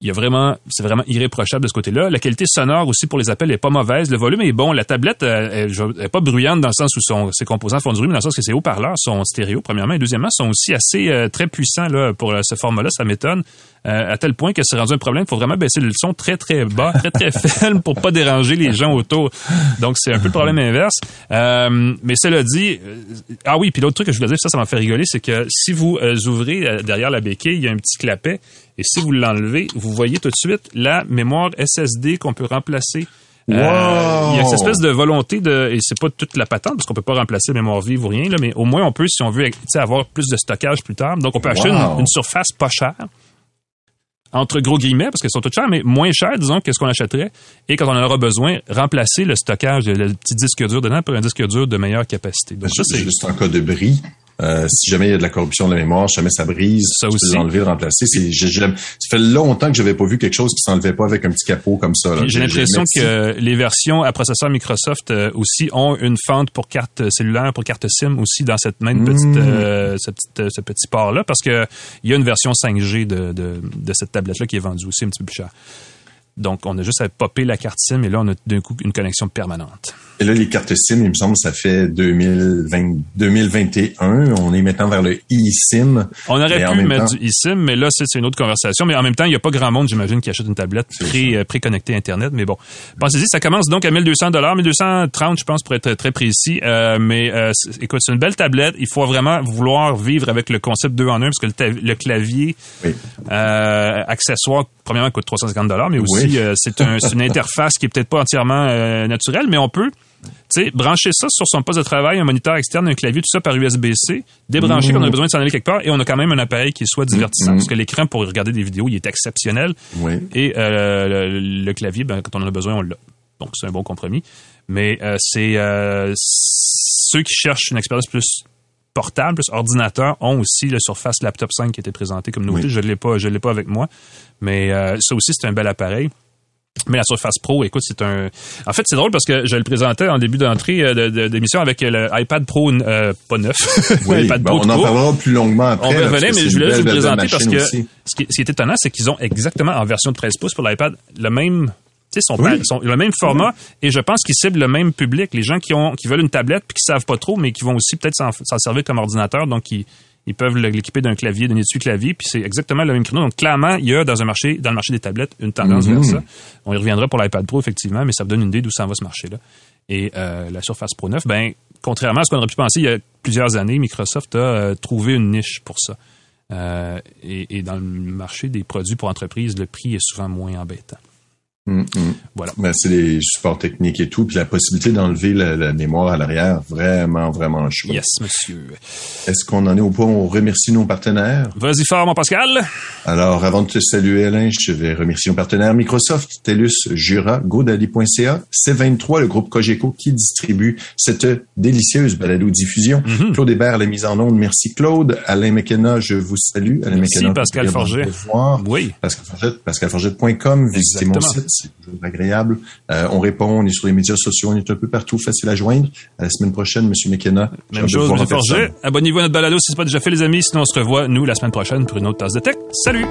il y a vraiment, c'est vraiment irréprochable de ce côté-là. La qualité sonore aussi pour les appels est pas mauvaise. Le volume est bon. La tablette elle, est pas bruyante dans le sens où ses composants font du bruit, mais dans le sens que ses haut-parleurs sont stéréo, premièrement. Et deuxièmement, sont aussi assez euh, très puissants là, pour euh, ce format-là. Ça m'étonne. Euh, à tel point que c'est rendu un problème. Il faut vraiment baisser le son très, très bas, très, très faible pour pas déranger les gens autour. Donc, c'est un peu le problème inverse. Euh, mais cela dit, euh, ah oui, puis l'autre truc que je voulais dire, ça, ça m'a fait rigoler, c'est que si vous ouvrez derrière la béquille, il y a un petit clapet, et si vous l'enlevez, vous voyez tout de suite la mémoire SSD qu'on peut remplacer Wow. il y a cette espèce de volonté de et c'est pas toute la patente parce qu'on peut pas remplacer la mémoire vive ou rien là, mais au moins on peut si on veut avoir plus de stockage plus tard. Donc on peut acheter une, surface pas chère entre gros guillemets, parce qu'elles sont toutes chères, mais moins chères, disons, que ce qu'on achèterait. Et quand on en aura besoin, remplacer le stockage, le petit disque dur dedans par un disque dur de meilleure capacité. Donc, ça, c'est juste en cas de bris. Euh, si jamais il y a de la corruption de la mémoire, si jamais ça brise, ça aussi. l'enlever, le remplacer. C'est, ça fait longtemps que j'avais pas vu quelque chose qui s'enlevait pas avec un petit capot comme ça. J'ai l'impression que les versions à processeur Microsoft euh, aussi ont une fente pour carte cellulaire, pour carte SIM aussi dans cette même petite, hmm. euh, ce, petit, ce petit port-là, parce que il y a une version 5G de, de, de cette tablette-là qui est vendue aussi un petit peu plus cher. Donc, on a juste à popper la carte SIM et là, on a d'un coup une connexion permanente. Et là, les cartes SIM, il me semble, ça fait 2020, 2021. On est maintenant vers le eSIM. On aurait pu mettre du eSIM, mais là, c'est une autre conversation. Mais en même temps, il n'y a pas grand monde, j'imagine, qui achète une tablette pré, euh, connectée Internet. Mais bon, pensez-y, ça commence donc à 1200 dollars, 1230, je pense, pour être très précis. Euh, mais euh, écoute, c'est une belle tablette. Il faut vraiment vouloir vivre avec le concept 2 en 1 parce que le, clavier accessoire, premièrement, coûte 350 dollars, mais aussi euh, c'est une interface qui est peut-être pas entièrement naturelle, mais on peut sais, brancher ça sur son poste de travail, un moniteur externe, un clavier, tout ça par USB-C, débrancher quand on a mmh. besoin de s'en aller quelque part, et on a quand même un appareil qui soit divertissant, mmh. parce que l'écran pour regarder des vidéos, il est exceptionnel. Et euh, le, clavier, ben, quand on en a besoin, on l'a. Donc c'est un bon compromis. Mais c'est ceux qui cherchent une expérience plus portable, plus ordinateur, ont aussi le Surface Laptop 5 qui été présenté comme nouveauté. Je ne l'ai pas, je l'ai pas avec moi. Mais euh, ça aussi, c'est un bel appareil. Mais la Surface Pro, écoute, c'est un. En fait, c'est drôle parce que je le présentais en début d'entrée euh, d'émission avec le iPad Pro euh, pas neuf. Oui, iPad Pro on en parlera plus longuement après. On revenait, mais je voulais juste vous présenter parce que ce qui, ce qui, est étonnant, c'est qu'ils ont exactement en version de 13 pouces pour l'iPad le même Tu sais, sont, Oui. sont le même format et je pense qu'ils ciblent le même public. Les gens qui ont qui veulent une tablette puis qui savent pas trop, mais qui vont aussi peut-être s'en s'en servir comme ordinateur, donc ils, ils peuvent l'équiper d'un clavier, d'un étui-clavier, puis c'est exactement le même créneau. Donc clairement, il y a dans un marché, dans le marché des tablettes, une tendance Mhm. vers ça. On y reviendra pour l'iPad Pro effectivement, mais ça vous donne une idée d'où ça va ce marché-là. Et euh, la Surface Pro 9, ben contrairement à ce qu'on aurait pu penser il y a plusieurs années, Microsoft a euh, trouvé une niche pour ça. Euh, et, et dans le marché des produits pour entreprises, le prix est souvent moins embêtant. Hum, hum. Voilà. Ben, c'est les supports techniques et tout, puis la possibilité d'enlever la, la mémoire à l'arrière, vraiment, vraiment chouette. Yes, monsieur. Est-ce qu'on en est au point où on remercie nos partenaires? Vas-y fort, mon Pascal. Alors, avant de te saluer, Alain, je vais remercier nos partenaires Microsoft, TELUS, Jura, GoDaddy.ca, C23, le groupe Cogeco qui distribue cette délicieuse balado-diffusion. Mhm. Claude Hébert, la mise en onde. Merci, Claude. Alain McKenna, je vous salue. Alain Merci, McKenna, Pascal Forget. Oui. Pascal Forget, pascalforget.com, visitez mon site, c'est toujours agréable. Euh, on répond, on est sur les médias sociaux, on est un peu partout, facile à joindre. À la semaine prochaine, Monsieur McKenna. Même chose, M. Forget. Abonnez-vous à notre balado si ce n'est pas déjà fait, les amis. Sinon, on se revoit, nous, la semaine prochaine pour une autre tasse de tech. Salut!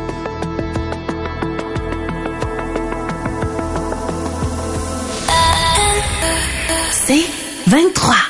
C'est 23.